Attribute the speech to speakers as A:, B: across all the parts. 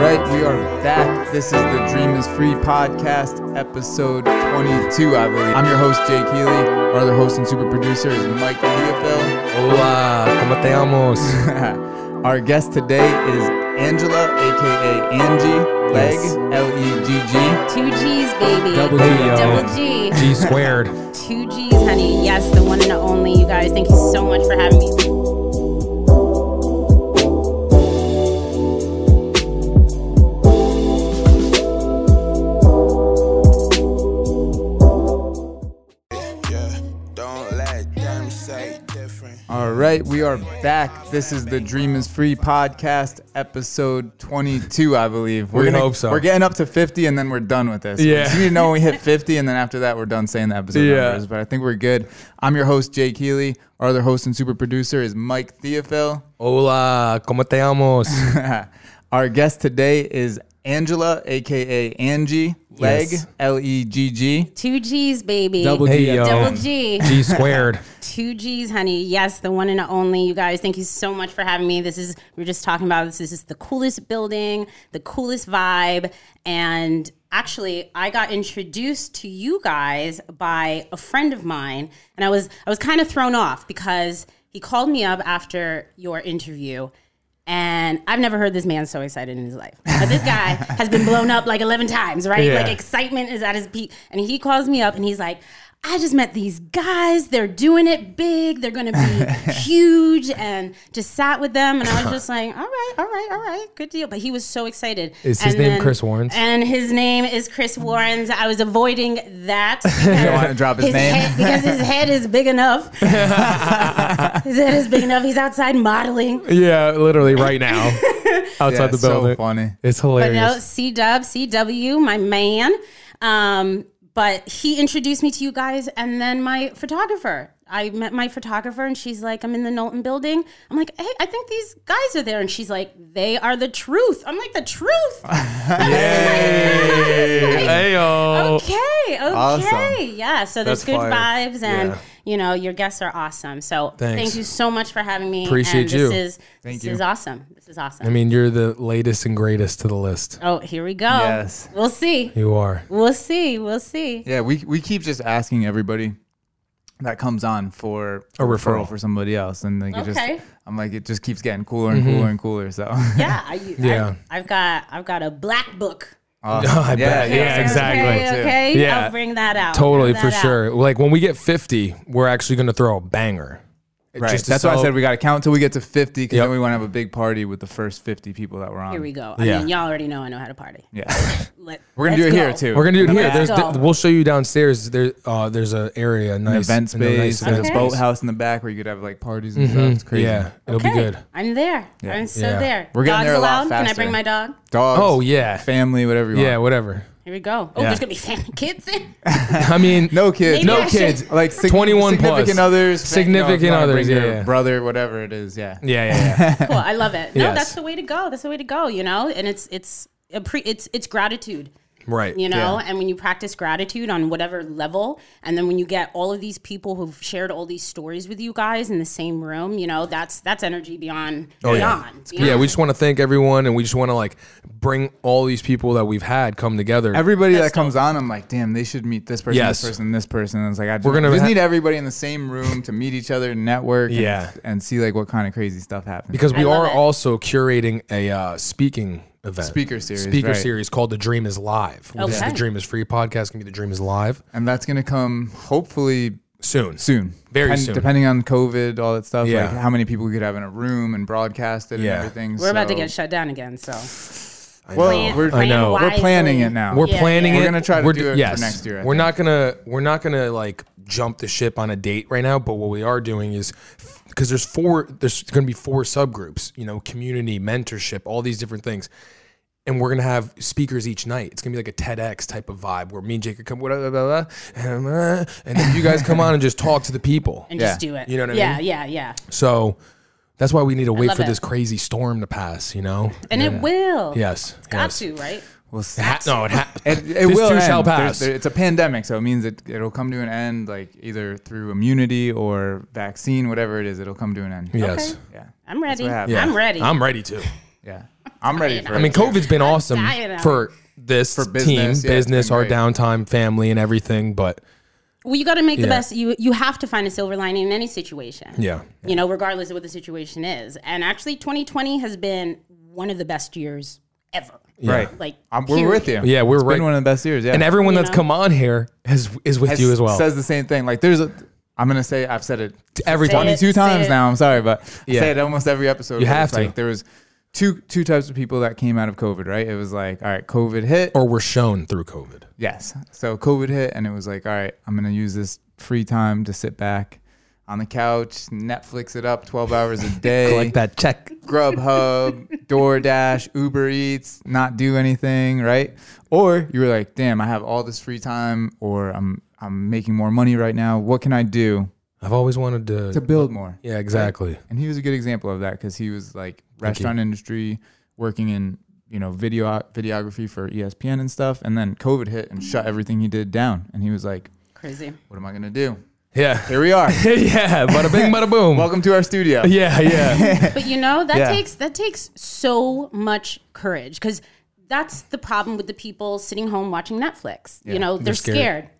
A: right, we are back. This is the Dream is Free podcast, episode 22, I believe. I'm your host, Jay Keeley. Our other host and super producer is Mike Theophil.
B: Hola, ¿cómo te llamas?
A: Our guest today is Angela, aka Angie Legg,
B: Yes.
A: L E G G.
C: Two G's, baby.
B: Double G, yo.
C: Uh, Double G.
B: G squared.
C: Two G's, honey. Yes, the one and the only. You guys, thank you so much for having me.
A: Right, we are back. This is the Dream is Free podcast, episode 22, I believe.
B: We're gonna hope so.
A: We're getting up to 50 and then we're done with this.
B: Yeah.
A: You need to know when we hit 50 and then after that, we're done saying the episode
B: Yeah.
A: numbers. But I think we're good. I'm your host, Jay Keeley. Our other host and super producer is Mike Theophil.
B: Hola, ¿cómo te llamas?
A: Our guest today is Angela, aka Angie Legg,
B: Yes.
A: L E G G.
C: Two G's, baby.
B: Hey, yo.
C: Double G.
B: G squared.
C: Two G's, honey. Yes, the one and only. You guys, thank you so much for having me. This is, we are just talking about this. This is the coolest building, the coolest vibe. And actually, I got introduced to you guys by a friend of mine. And I was, I was kind of thrown off because he called me up after your interview. And I've never heard this man so excited in his life. But this guy has been blown up like 11 times, right?
B: Yeah.
C: Like excitement is at his peak. And he calls me up and he's like, I just met these guys. They're doing it big. They're going to be huge. And just sat with them. And I was just like, all right, all right, all right. Good deal. But he was so excited.
B: Is his
C: And
B: name Chris Warrens?
C: And his name is Chris Warrens. I was avoiding that.
A: don't wanna drop his name?
C: Head, because his head is big enough. his head is big enough. He's outside modeling.
B: Yeah, literally right now. Outside
A: Yeah,
B: the
A: so
B: building.
A: funny.
B: It's hilarious.
C: But
B: hilarious.
C: no, C Dub, CW, my man. Um, but he introduced me to you guys and then my photographer. I met my photographer and she's like, I'm in the Knowlton building. I'm like, hey, I think these guys are there. And she's like, they are the truth. I'm like, the truth?
B: Hey, yo.
C: Okay, okay.
A: Awesome.
C: Yeah, so there's
B: That's
C: good
B: fire.
C: vibes and
B: Yeah.
C: you know, your guests are awesome. So
B: Thanks.
C: thank you so much for having me.
B: Appreciate
C: and
B: you.
C: This is
A: Thank
C: this
A: you.
C: is awesome. This is awesome.
B: I mean, you're the latest and greatest to the list.
C: oh, here we go.
A: Yes.
C: We'll see.
B: You are.
C: We'll see. We'll see.
A: Yeah, we, we keep just asking everybody that comes on for
B: A referral.
A: for somebody else. And like, it just, I'm like, it just keeps getting cooler and cooler mm-hmm. and cooler. So,
C: Yeah, I,
B: Yeah.
C: I, have got I've got a black book.
A: Oh, awesome.
B: I bet. Yeah,
C: Okay,
B: exactly.
C: Okay, okay.
B: Yeah.
C: I'll bring that out.
B: Totally,
C: Bring
B: for
C: out.
B: sure. Like when we get 50, we're actually going to throw a banger.
A: Right.
B: Just
A: That's why I said we got to count till we get to 50 because
B: Yep.
A: then we want to have a big party with the first 50 people that were on.
C: Here we go. I
B: Yeah.
C: mean, y'all already know I know how to party.
A: Yeah.
C: Let,
A: We're going to do
C: let's
A: it here too.
B: We're gonna do it here.
C: Let's
B: There's,
C: go.
B: we'll show you downstairs. There, uh, there's an area,
A: a
B: nice
A: event
B: a nice
A: space, there's
B: event
A: a
C: Okay.
A: boathouse in the back where you could have like parties and stuff. It's crazy.
B: Yeah, it'll
C: Okay,
B: be good.
C: I'm there.
A: Yeah.
C: I'm so
B: Yeah.
C: there.
A: We're getting
C: Dogs
A: there a lot
C: allowed? Can I
A: faster.
C: bring my dog?
A: Dogs.
B: Oh yeah,
A: Family, whatever you
B: yeah,
A: want.
B: whatever.
C: Here we go. Oh,
B: Yeah.
C: there's gonna be family kids in.
B: I mean,
A: No kids.
C: Maybe
B: no
C: I should-
B: kids.
A: Like sig-
B: 21 plus.
A: significant others, fa-
B: Significant
A: you if you wanna
B: others,
A: bring
B: yeah,
A: your
B: yeah.
A: brother, whatever it is. Yeah.
B: Yeah, yeah, yeah.
C: cool. I love it. No,
B: Yes.
C: that's the way to go. That's the way to go. You know, and it's it's a pre, it's it's gratitude.
B: Right.
C: you know
A: Yeah.
C: and when you practice gratitude on whatever level and then when you get all of these people who've shared all these stories with you guys in the same room you know that's that's energy beyond
B: Oh, yeah.
C: beyond, beyond.
B: Yeah, we just want to thank everyone, and we just want to like bring all these people that we've had come together.
A: Everybody
C: That's
A: that comes on, I'm like, damn, they should meet this person,
B: Yes.
A: this person, this person. And it's like, I just,
B: We're gonna
A: just
B: ha-
A: need everybody in the same room to meet each other, network,
B: Yeah.
A: and, see like what kind of crazy stuff happens.
B: because we
C: I
B: are
C: it.
B: also curating a uh, speaking event,
A: Speaker series,
B: speaker
A: right.
B: series called The Dream Is Live. This is
C: Okay.
B: the Dream Is Free podcast. Can be The Dream Is Live
A: and that's gonna come hopefully
B: soon.
A: soon,
B: Very
A: Depend-
B: soon.
A: depending on COVID, all that stuff.
B: Yeah.
A: like how many people we could have in a room and broadcast it
B: Yeah.
A: and everything.
C: we're about to get shut down again so
A: Well,
C: Plan-
A: we're,
B: I know.
A: we're planning it now.
B: We're
C: Yeah,
B: planning
C: yeah.
B: it.
A: We're gonna try to
B: We're
A: do
B: d-
A: it for
B: yes.
A: next year, I
B: we're
A: think.
B: not gonna we're not gonna like jump the ship on a date right now. But what we are doing is because there's four there's gonna be four subgroups. You know, community, mentorship, all these different things. And we're gonna have speakers each night. It's gonna be like a TEDx type of vibe where me and Jake are come, blah, blah, blah, blah, and, uh, then you guys come on and just talk to the people.
C: and
A: Yeah.
C: just do it
B: You know what I mean?
C: yeah yeah yeah.
B: So that's why we need to wait for
C: it.
B: this crazy storm to pass. You know,
C: and it will
B: yes, it's
C: got
B: yes.
C: to right
A: We'll.
B: It ha- no, it, ha-
A: It, it
B: this
A: will end.
B: shall pass.
A: there- it's a pandemic, so it means it, it'll come to an end, like either through immunity or vaccine, whatever it is. It'll come to an end.
B: yes.
A: Yeah.
C: i'm ready
A: what happens.
C: i'm ready
B: I'm ready to.
A: Yeah. I'm ready for
C: out
B: I mean,
C: here.
B: COVID's been awesome
C: dying
B: for this
A: For
B: team,
A: business, yeah, it's
B: business,
A: been
B: our
A: great.
B: downtime, family, and everything. But
C: Well, you got to make the
B: Yeah.
C: best. You you have to find a silver lining in any situation.
B: yeah,
C: You know, regardless of what the situation is. And actually, 2020 has been one of the best years ever.
A: Right.
C: Like,
A: I'm, we're
C: period.
A: with you.
B: Yeah, we're
A: It's
B: right-
A: been one of the best years. Yeah.
B: and everyone
C: You
B: that's
C: know?
B: come on here has is with
A: Has-
B: you as well.
A: Says the same thing. Like there's a. I'm gonna say I've said it
B: Every
C: Say
B: time.
C: it.
A: 22 times
C: it.
A: now. I'm sorry, but I
B: Yeah.
A: say it almost every episode.
B: You
A: but
B: have
A: it's
B: to.
A: Like there was two two types of people that came out of COVID. Right. It was like, all right, COVID hit.
B: or were shown through COVID.
A: Yes. So COVID hit, and it was like, all right, I'm gonna use this free time to sit back on the couch, Netflix it up 12 hours a day,
B: Collect that check.
A: Grubhub, DoorDash, Uber Eats, not do anything, right? Or you were like, damn, I have all this free time, or I'm I'm making more money right now. What can I do
B: I've always wanted to.
A: to build more?
B: yeah, exactly.
A: And he was a good example of that because he was like restaurant industry, working in you know video videography for ESPN and stuff. And then COVID hit and shut everything he did down. And he was like,
C: Crazy.
A: "What am I gonna do?"
B: Yeah,
A: Here we are.
B: yeah. Bada bing, bada boom.
A: Welcome to our studio.
B: Yeah, yeah.
C: But you know, that
A: Yeah.
C: takes that takes so much courage because that's the problem with the people sitting home watching Netflix. You know, they're,
B: scared.
C: scared.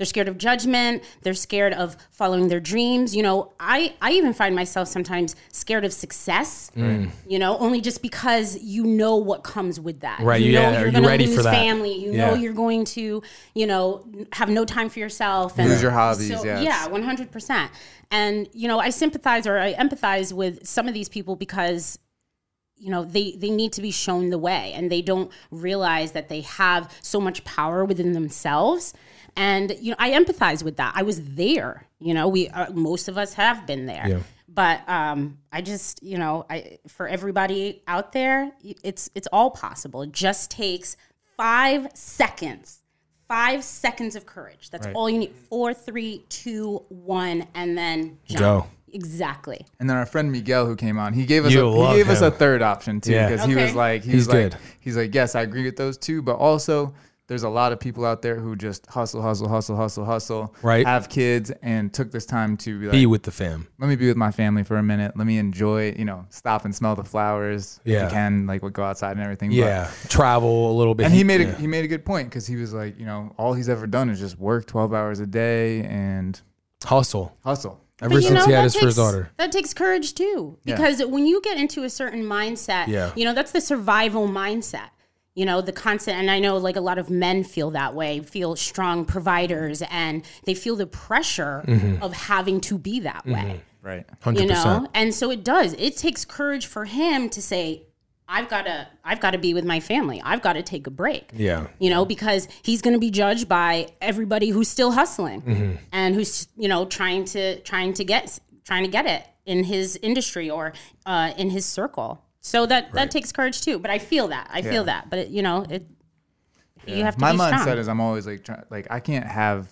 C: They're scared of judgment. They're scared of following their dreams. You know, I, I even find myself sometimes scared of success, mm. you know, only just because you know what comes with that.
B: Right,
C: You
B: yeah,
C: know
B: are
C: you're
B: you
C: going to
B: ready
C: lose
B: for that?
C: family. You
B: Yeah.
C: know you're going to, you know, have no time for yourself. And
A: Lose your hobbies,
C: So,
A: yes.
C: Yeah, one hundred percent. And you know, I sympathize or I empathize with some of these people because you know they they need to be shown the way and they don't realize that they have so much power within themselves and you know i empathize with that i was there you know we uh, most of us have been there
B: Yeah.
C: but um i just you know i for everybody out there it's it's all possible it just takes five seconds five seconds of courage that's all you need four three two one and then jump.
B: Go.
C: exactly
A: And then our friend Miguel, who came on, he gave us
B: You
A: a, he gave us a third option too,
B: Yeah.
A: because he was like, he
B: He's
A: was like,
B: good.
A: he's like, yes, I agree with those two, but also there's a lot of people out there who just hustle, hustle, hustle, hustle, hustle,
B: Right.
A: Have kids and took this time to be like,
B: Be with the fam.
A: let me be with my family for a minute. Let me enjoy, you know, stop and smell the flowers. if
B: Yeah.
A: you can like we'll go outside and everything. but-
B: Yeah, travel a little bit.
A: and he made a, he made a good point because he was like, you know, all he's ever done is just work 12 hours a day and
B: hustle
A: hustle.
B: ever
C: But you
B: since
C: know,
B: he had
C: that
B: his
C: takes,
B: first daughter.
C: That takes courage too.
A: Yeah.
C: Because when you get into a certain mindset,
B: Yeah.
C: you know, that's the survival mindset. You know, the constant, and I know like a lot of men feel that way, feel strong providers, and they feel the pressure
B: Mm-hmm.
C: of having to be that way.
A: Right.
B: Hundred
C: You know, and so it does. It takes courage for him to say, "I've got to, I've got to be with my family. I've got to take a break."
B: Yeah.
C: you know, because he's going to be judged by everybody who's still hustling
B: Mm-hmm.
C: and who's you know trying to trying to get trying to get it in his industry or uh, in his circle. So that that takes courage too. But I feel that I
A: Yeah.
C: feel that. But it, you know, it you have to
A: my
C: be
A: mindset
C: strong.
A: is I'm always like try, like I can't have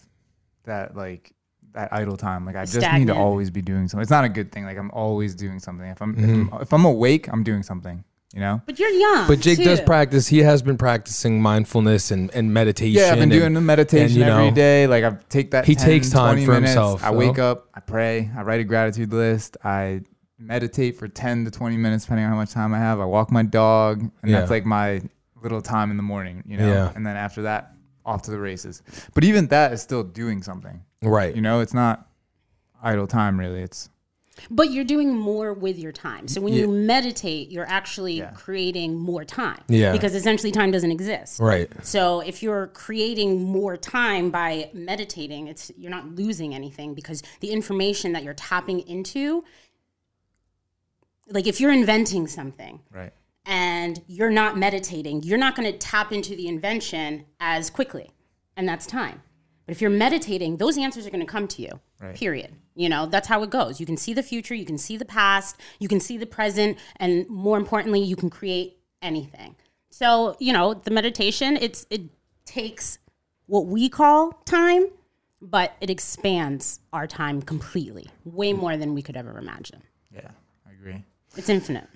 A: that like that idle time. Like I just need to always be doing something. It's not a good thing. Like I'm always doing something. If I'm if,
B: Mm-hmm.
A: I'm if I'm awake, I'm doing something. You know.
C: but you're young.
B: But Jake does practice. He has been practicing mindfulness and, and meditation.
A: Yeah, I've been
B: and-
A: doing the meditation
B: and, you know,
A: day. Like I take that.
B: He
A: 10,
B: takes time for
A: minutes.
B: himself,
A: I wake
B: though.
A: up. I pray. I write a gratitude list. I meditate for 10 to 20 minutes, depending on how much time I have. I walk my dog, and
B: Yeah.
A: that's like my little time in the morning. You know.
B: Yeah.
A: And then after that, off to the races. But even that is still doing something.
B: Right.
A: You know, it's not idle time really. It's
C: But you're doing more with your time. So when
B: Yeah.
C: you meditate, you're actually
A: Yeah.
C: creating more time.
B: Yeah.
C: Because essentially time doesn't exist.
B: Right.
C: So if you're creating more time by meditating, it's you're not losing anything because the information that you're tapping into like if you're inventing something
A: right.
C: and you're not meditating, you're not going to tap into the invention as quickly. And that's time. But if you're meditating, those answers are going to come to you.
A: Right.
C: Period. You know, that's how it goes. You can see the future, you can see the past, you can see the present, and more importantly, you can create anything. So, you know, the meditation, it's it takes what we call time, but it expands our time completely, way more than we could ever imagine.
A: Yeah, I agree.
C: It's infinite.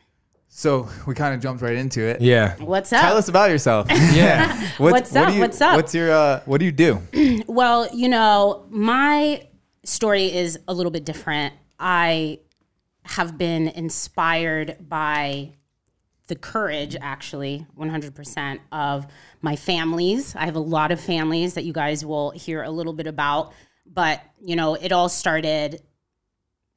A: So we kind of jumped right into it.
B: Yeah.
C: What's up?
A: Tell us about yourself.
B: Yeah.
A: What-
C: What's up?
A: do you-
C: What's up?
A: What's your uh, What do you do?
C: Well, you know, my story is a little bit different. I have been inspired by the courage, actually, 100% of my families. I have a lot of families that you guys will hear a little bit about. But, you know, it all started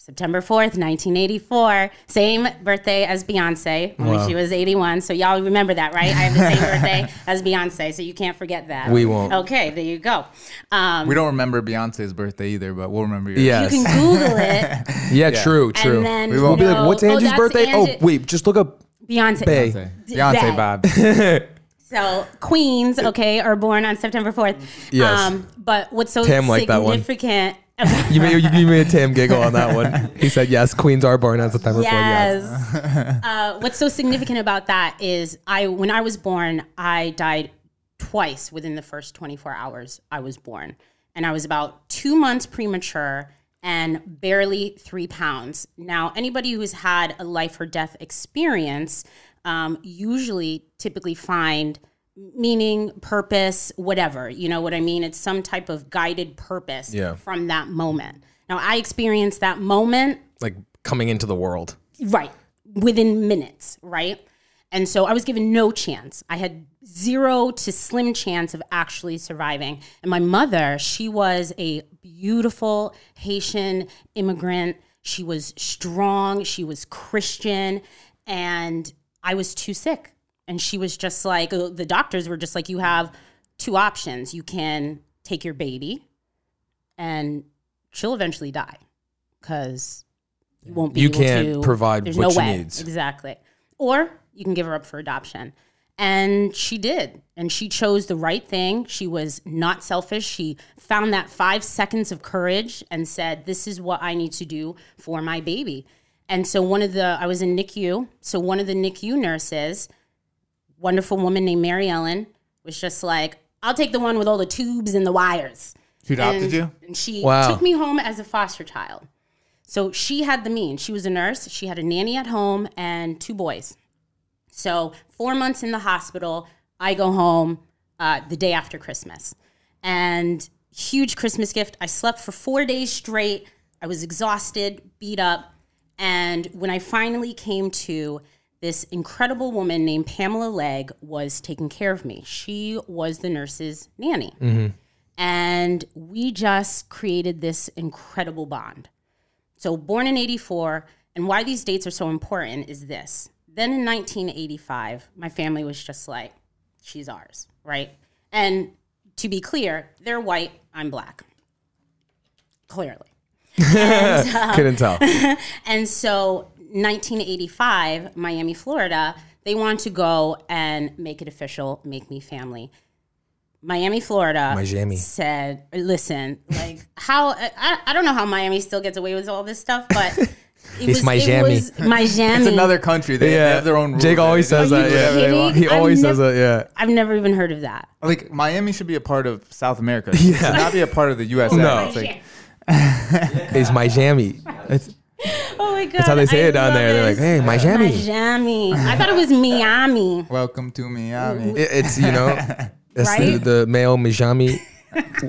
C: September 4th, 1984. Same birthday as Beyonce when she was 81. So y'all remember that, right? I have the same birthday as Beyonce, so you can't forget that.
B: We won't.
C: Okay, there you go. Um,
A: We don't remember Beyonce's birthday either, but we'll remember yours.
B: Yes.
C: you can Google it.
B: yeah, true, true.
C: And then
A: We won't
C: you
A: be
B: Be like, what's
C: oh,
B: Angie's
C: that's
B: birthday?
C: Angie-
B: Oh, wait, just look up
C: Beyonce.
B: Bay.
A: Beyonce, Beyonce
C: That. So queens, okay, are born on September 4th.
B: Yes.
C: but what's so
B: Tam liked that one.
C: significant about
B: You made, you made Tam giggle on that one. He said, yes, queens are born on September 4th. Yes.
C: Yes. uh, what's so significant about that is I when I was born, I died twice within the first 24 hours I was born. And I was about two months premature and barely three pounds. Now, anybody who's had a life or death experience um, usually typically find meaning, purpose, whatever. You know what I mean? It's some type of guided purpose
B: Yeah.
C: from that moment. Now, I experienced that moment
B: Like coming into the world.
C: Right. Within minutes, right? And so I was given no chance. I had zero to slim chance of actually surviving. And my mother, she was a beautiful Haitian immigrant. She was strong, she was Christian, and I was too sick. And she was just like, uh, the doctors were just like, you have two options. You can take your baby, and she'll eventually die because you won't be
B: You
C: able
B: can't
C: to
B: provide
C: there's
B: what
C: no
B: she
C: way.
B: needs.
C: exactly. Or you can give her up for adoption. And she did. And she chose the right thing. She was not selfish. She found that five seconds of courage and said this is what i need to do for my baby. And so one of the i was in nicu so one of the nicu nurses wonderful woman named mary ellen was just like i'll take the one with all the tubes and the wires
A: She adopted
C: and,
A: you?
C: and she
B: Wow.
C: took me home as a foster child. So she had the means. She was a nurse. She had a nanny at home and two boys. So four months in the hospital. I go home uh, the day after Christmas, and huge Christmas gift. I slept for four days straight. I was exhausted, beat up, and when I finally came to, this incredible woman named Pamela Legg was taking care of me. She was the nurse's nanny mm-hmm. and we just created this incredible bond. So, born in 84, and why these dates are so important is this. Then in 1985, my family was just like, she's ours, right? And to be clear, they're white, I'm black. Clearly.
B: Uh, Couldn't tell.
C: And so, 1985, Miami, Florida, they want to go and make it official, make me family. Miami, Florida,
B: Miami.
C: said, "Listen, like how I, I don't know how Miami still gets away with all this stuff, but it
B: It's
C: was
B: Miami.
C: It was Miami.
A: It's another country. They, they have their own rules.
B: Jake always says that. Yeah. He
C: I've
B: always says that.
C: Yeah, I've never even heard of that.
A: Like Miami should be a part of South America. It should not be a part of the USA.
B: No.
A: It's like,
B: Yeah. It's Miami.
A: it's,
C: oh my god,
B: That's how they say
C: I
B: it down
C: love
B: there. They're like, hey, Miami.
C: Miami. I thought it was Miami.
A: welcome to Miami.
B: It- It's, you know, it's the, the male Miami,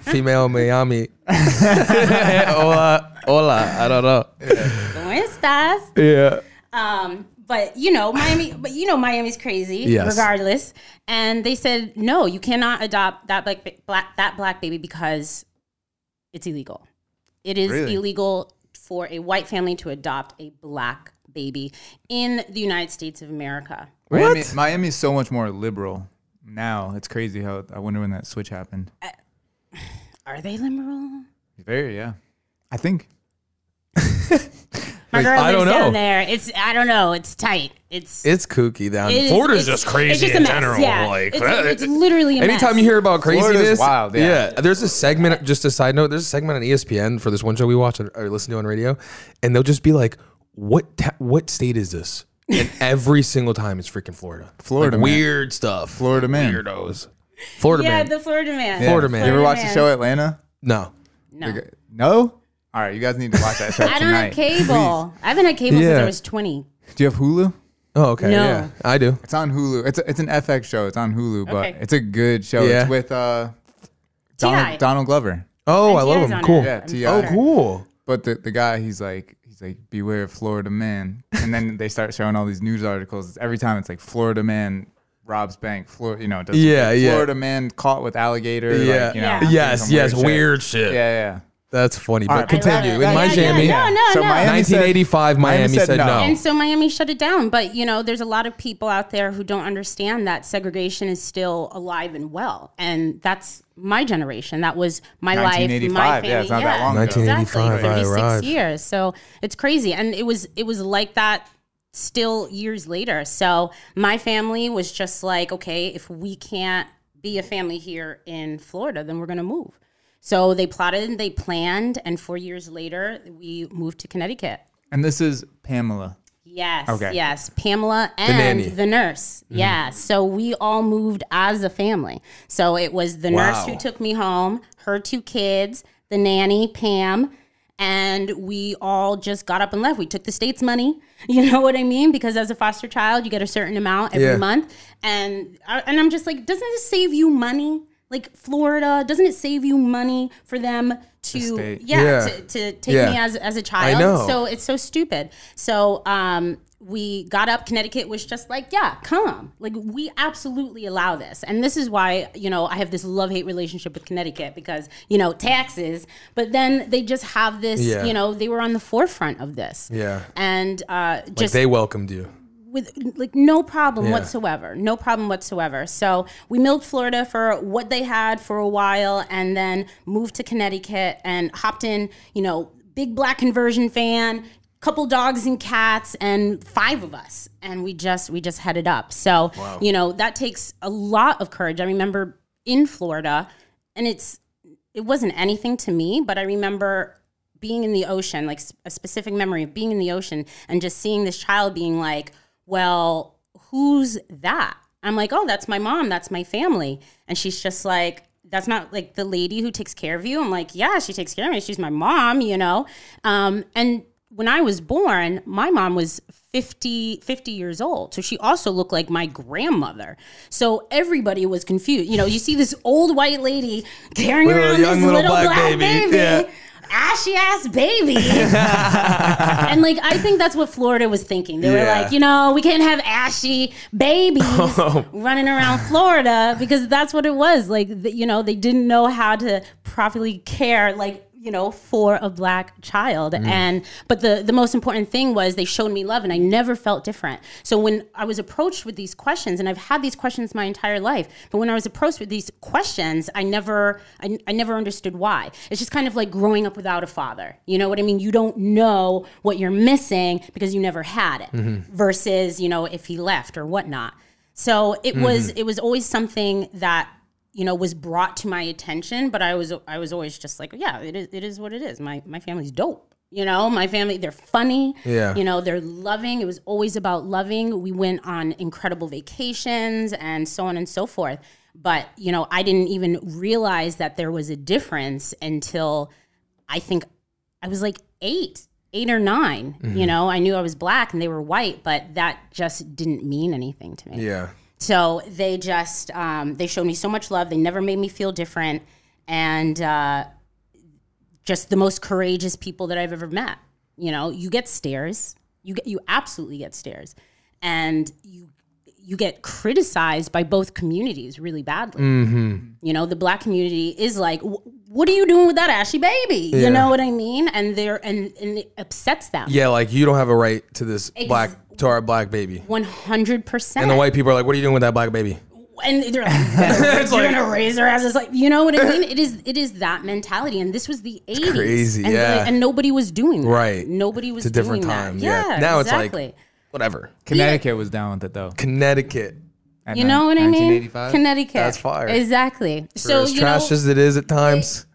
B: female Miami. hola, hola. I don't know.
C: ¿Cómo estás?
B: Yeah.
C: Um, but you know, Miami, but you know, Miami's crazy,
B: Yes.
C: regardless. And they said, no, you cannot adopt that black, black that black baby because it's illegal. It is
A: Really?
C: illegal for a white family to adopt a black baby in the United States of America.
A: Miami,
B: What?
A: Miami is so much more liberal now. It's crazy how I wonder when that switch happened.
C: Uh, are they liberal?
A: Very, yeah. I think.
C: My girl
B: I don't know.
C: down there. It's I don't know. It's tight. It's
B: It's kooky down.
C: it is-
B: Florida's
C: it's-
B: just crazy
C: it's just a
B: in
C: mess,
B: general.
C: Yeah.
B: Like,
C: it's,
B: that-
C: it's literally a
B: Anytime
C: mess.
B: you hear about
A: Florida's
B: craziness,
A: wild, yeah.
B: There's a segment. Just a side note. There's a segment on ESPN for this one show we watch or or listen to on radio, and they'll just be like, "What? Ta- what state is this?" And every single time it's freaking Florida.
A: Florida
B: Like,
A: man.
B: weird stuff.
A: Florida man.
B: weirdos. Florida
C: yeah,
B: man.
C: the Florida man.
A: Yeah.
B: Florida man.
A: You ever watch the show Atlanta?
B: no.
C: No.
A: No? All right, you guys need to watch that show
C: I don't
A: tonight.
C: have cable. I haven't had cable since
B: Yeah.
C: I was 20.
A: Do you have Hulu?
B: Oh, okay.
C: No.
B: Yeah, I do.
A: It's on Hulu. It's a, it's an FX show. It's on Hulu, but
C: Okay.
A: it's a good show.
B: Yeah.
A: It's with uh,
C: T.I.
A: Donald, Donald Glover.
B: Oh, I love
C: T.I.'s
B: him.
C: on
B: Cool.
C: it.
A: Yeah,
C: I'm
A: T.I.
B: Oh,
C: sure.
B: cool.
A: But the, the guy, he's like he's he's like, beware of Florida man. And then they start showing all these news articles. Every time it's like Florida man robs bank. Florida, you know, does
B: Yeah, yeah.
A: Florida man caught with alligator.
B: Yeah.
A: like, you know,
C: Yeah.
A: doing
B: Yes,
A: some
B: yes,
A: shit.
B: weird shit.
A: Yeah, yeah.
B: That's funny.
A: All
B: But
A: right,
B: continue.
C: I love
B: In
C: it.
B: Miami,
C: Yeah, yeah, no,
A: so
C: no.
A: Miami said-
B: 1985, Miami said no.
C: And so Miami shut it down. But, you know, there's a lot of people out there who don't understand that segregation is still alive and well. And that's my generation. That was my life, my
A: 1985.
C: family.
A: Yeah, it's not that long ago.
B: 1985,
C: Exactly.
B: I
C: 36
B: arrived.
C: years. So it's crazy. And it was it was like that still years later. So my family was just like, okay, if we can't be a family here in Florida, then we're going to move. So they plotted and they planned. And four years later, we moved to Connecticut.
A: And this is Pamela.
C: Yes.
A: Okay.
C: Yes. Pamela and
B: nanny.
C: the, nurse.
B: Mm-hmm.
C: Yeah. So we all moved as a family. So it was the nurse who took me home, her two kids, the nanny, Pam, and we all just got up and left. We took the state's money. You know what I mean? Because as a foster child, you get a certain amount every
B: Yeah.
C: month. And I, and I'm just like, doesn't this save you money? Like Florida, doesn't it save you money for them to
A: state.
C: yeah,
B: Yeah.
C: To, to take
B: Yeah.
C: me as as a child?
B: know.
C: So it's so stupid. So um, we got up. Connecticut was just like, yeah, come. Like we absolutely allow this, and this is why you know I have this love hate relationship with Connecticut because you know taxes, but then they just have this.
B: Yeah.
C: You know, they were on the forefront of this.
B: Yeah.
C: and uh,
B: Like
C: just
B: they welcomed you.
C: With like no problem
B: Yeah.
C: whatsoever no problem whatsoever. So we milked florida for what they had for a while and then moved to connecticut and hopped in you know big black conversion van couple dogs and cats and five of us. And we just we just headed up. So you know that takes a lot of courage. I remember in florida and it's it wasn't anything to me but i remember being in the ocean, like a specific memory of being in the ocean and just seeing this child being like, well, who's that? I'm like, oh, that's my mom. That's my family. And she's just like, that's not like the lady who takes care of you. I'm like, yeah, she takes care of me. She's my mom, you know? Um, and when I was born, my mom was 50, 50 years old. So she also looked like my grandmother. So everybody was confused. You know, you see this old white lady carrying around this
B: little
C: little
B: black
C: black,
B: baby.
C: baby.
B: Yeah.
C: Ashy ass baby. and like I think that's what Florida was thinking. They were like, you know, we can't have ashy babies oh. running around Florida because that's what it was. Like, you know, they didn't know how to properly care, like, you know, for a black child. Mm. And but the the most important thing was they showed me love, and I never felt different. So when I was approached with these questions, and I've had these questions my entire life, but when I was approached with these questions, I never I, I never understood why. It's just kind of like growing up without a father. You know what I mean? You don't know what you're missing because you never had it. Mm-hmm. Versus, you know, if he left or whatnot. So it was mm-hmm. it was always something that you know was brought to my attention, but I was I was always just like, yeah, it is it is what it is. My my family's dope. You know, my family, they're funny.
B: Yeah.
C: You know, they're loving. It was always about loving. We went on incredible vacations and so on and so forth. But, you know, I didn't even realize that there was a difference until I think I was like eight, eight or 9
B: Mm-hmm.
C: You know, I knew I was black and they were white, but that just didn't mean anything to me.
B: Yeah.
C: So they just um, they showed me so much love. They never made me feel different, and uh, just the most courageous people that I've ever met. You know, you get stares. You get you absolutely get stares, and you you get criticized by both communities really badly. You know, the black community is like, "What are you doing with that ashy baby?"
B: Yeah.
C: You know what I mean? And they're and and it upsets them.
B: Yeah, like you don't have a right to this black to our black baby.
C: One hundred percent.
B: And the white people are like, "What are you doing with that black baby?"
C: and they're like,
B: It's
C: you're
B: like-
C: gonna raise her as it's like, you know what I mean? It is, it is that mentality, and this was the '80s,
B: crazy,
C: and,
B: yeah.
C: and nobody was doing that.
B: Right.
C: Nobody was.
B: It's a different
C: doing
B: time.
C: That.
B: Yeah.
C: Yeah.
B: Now
C: exactly.
B: it's like whatever.
A: Connecticut was down with it though.
B: Connecticut.
A: at
C: you know what I mean? Connecticut.
B: That's fire.
C: Exactly.
B: For
C: So
B: as
C: you
B: trash
C: know,
B: as it is at times.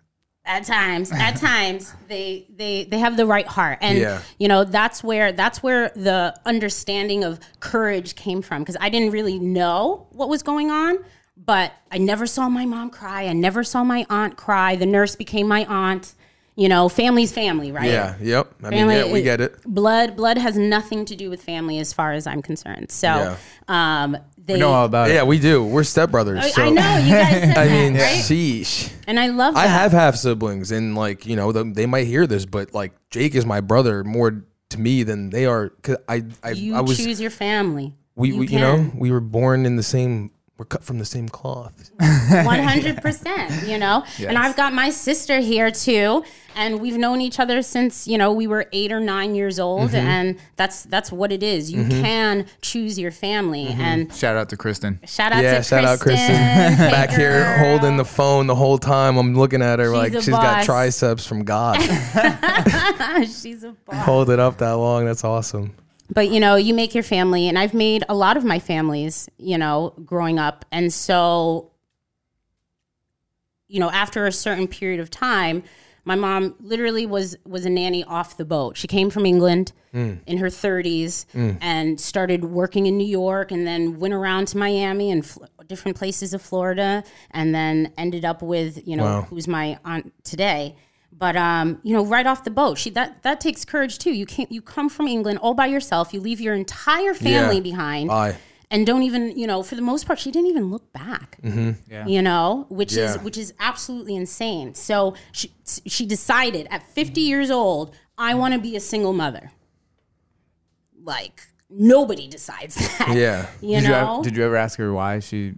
C: At times at times they they they have the right heart and
B: Yeah.
C: you know that's where that's where the understanding of courage came from because i didn't really know what was going on but i never saw my mom cry i never saw my aunt cry the nurse became my aunt you know family's family right
B: Yeah. Yep. I mean, yeah, we get it.
C: blood blood has nothing to do with family as far as i'm concerned so um they
A: We know all about it.
B: Yeah, we do. We're stepbrothers.
C: Oh, I,
B: so
C: I know you guys said
B: I
C: that,
B: mean,
C: right?
B: sheesh.
C: and i love that
B: I have half siblings, and like you know, the, they might hear this, but like Jake is my brother more to me than they are. Cause I, I,
C: You
B: I was,
C: choose your family.
B: we,
C: you
B: we you know, we were born in the same, we're cut from the same cloth.
C: 100%, you know? And I've got my sister here too, and we've known each other since, you know, we were 8 or 9 years old
B: Mm-hmm.
C: and that's that's what it is. You can choose your family
B: Mm-hmm.
C: and
A: Shout out to Kristen.
C: shout out
B: yeah,
C: to
B: shout out Kristen.
C: Hey,
B: Back here holding the phone the whole time. I'm looking at her
C: She's
B: like
C: a
B: she's got triceps from God.
C: She's a boss.
B: Hold it up that long. That's awesome.
C: But you know you make your family and i've made a lot of my families you know growing up. And so you know after a certain period of time my mom literally was was a nanny off the boat. She came from england hmm. in her 30s hmm. and started working in new york and then went around to miami and fl- different places of florida and then ended up with you know
B: Wow.
C: who's my aunt today but um, you know, right off the boat, she that that takes courage too. You can't you come from England all by yourself. You leave your entire family
B: Yeah.
C: behind,
B: Aye.
C: and don't even you know for the most part she didn't even look back.
A: Yeah.
C: You know, which is which is absolutely insane. So she she decided at 50 years old, I want to be a single mother. Like nobody decides that.
B: Yeah.
C: You
A: did, you
C: know.
A: ever, did you ever ask her why she?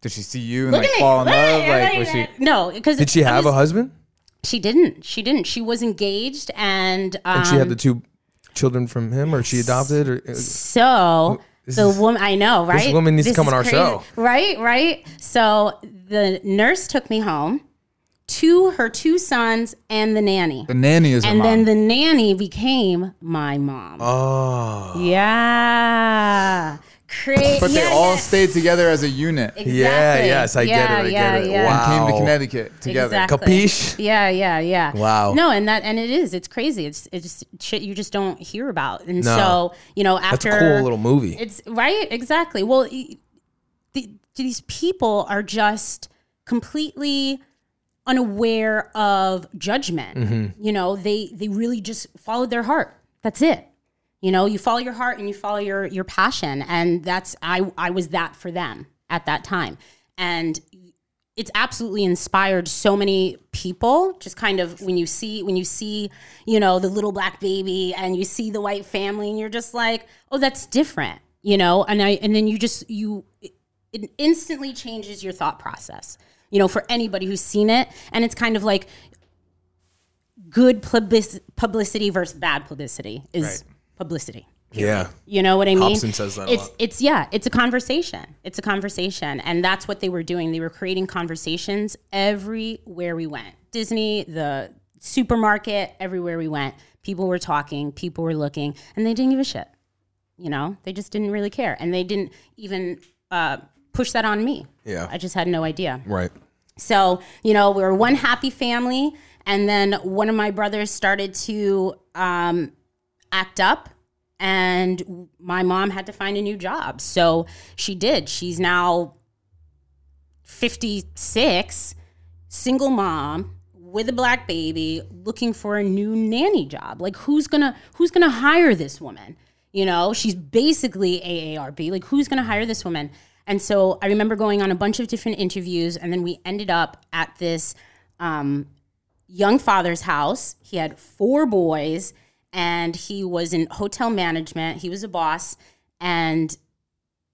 A: Did she see you and
C: Look
A: like fall in love? Like was she?
C: No, because
B: Did she have a husband?
C: She didn't. She didn't. She was engaged, and um,
B: And she had the two children from him, or she adopted, or
C: So the woman, I know, right?
B: This woman needs to come on our
C: crazy.
B: show.
C: right? Right. So the nurse took me home to her two sons and the nanny,
A: The nanny is her
C: and
A: mom.
C: then the nanny became my mom.
B: oh,
C: Yeah, crazy.
A: but they all stayed together as a unit
C: Exactly.
B: Yeah, yes, I get it, I get
C: yeah,
B: it.
C: yeah.
B: Wow.
A: came to Connecticut together.
C: Exactly.
B: Capiche?
C: Yeah, yeah, yeah.
B: Wow.
C: No, and that and it is. It's crazy. It's it's shit you just don't hear about. And
B: No.
C: so you know after
B: that's
C: after
B: a cool little movie.
C: It's right, exactly. Well, the, these people are just completely unaware of judgment.
B: Mm-hmm.
C: You know, they they really just followed their heart. That's it. You know, you follow your heart and you follow your your passion, and that's I I was that for them at that time, and it's absolutely inspired so many people just kind of when you see when you see you know the little black baby and you see the white family and you're just like oh that's different you know? And i and then you just you it instantly changes your thought process you know for anybody who's seen it. And it's kind of like good publicity versus bad publicity is
A: Right.
C: Publicity
B: yeah.
C: you know what I mean?
B: Hobson says that
C: It's it's yeah, it's a conversation. It's a conversation, and that's what they were doing. They were creating conversations everywhere we went. Disney, the supermarket, everywhere we went, people were talking, people were looking, and they didn't give a shit. You know, they just didn't really care, and they didn't even uh, push that on me.
B: Yeah.
C: I just had no idea.
B: Right.
C: So, you know, we were one happy family. And then one of my brothers started to um, act up, and my mom had to find a new job. So she did. She's now 56, single mom with a black baby looking for a new nanny job. Like who's gonna who's gonna hire this woman? You know she's basically aarb like who's gonna hire this woman? And so i remember going on a bunch of different interviews and then we ended up at this um, young father's house. He had four boys and he was in hotel management he was a boss and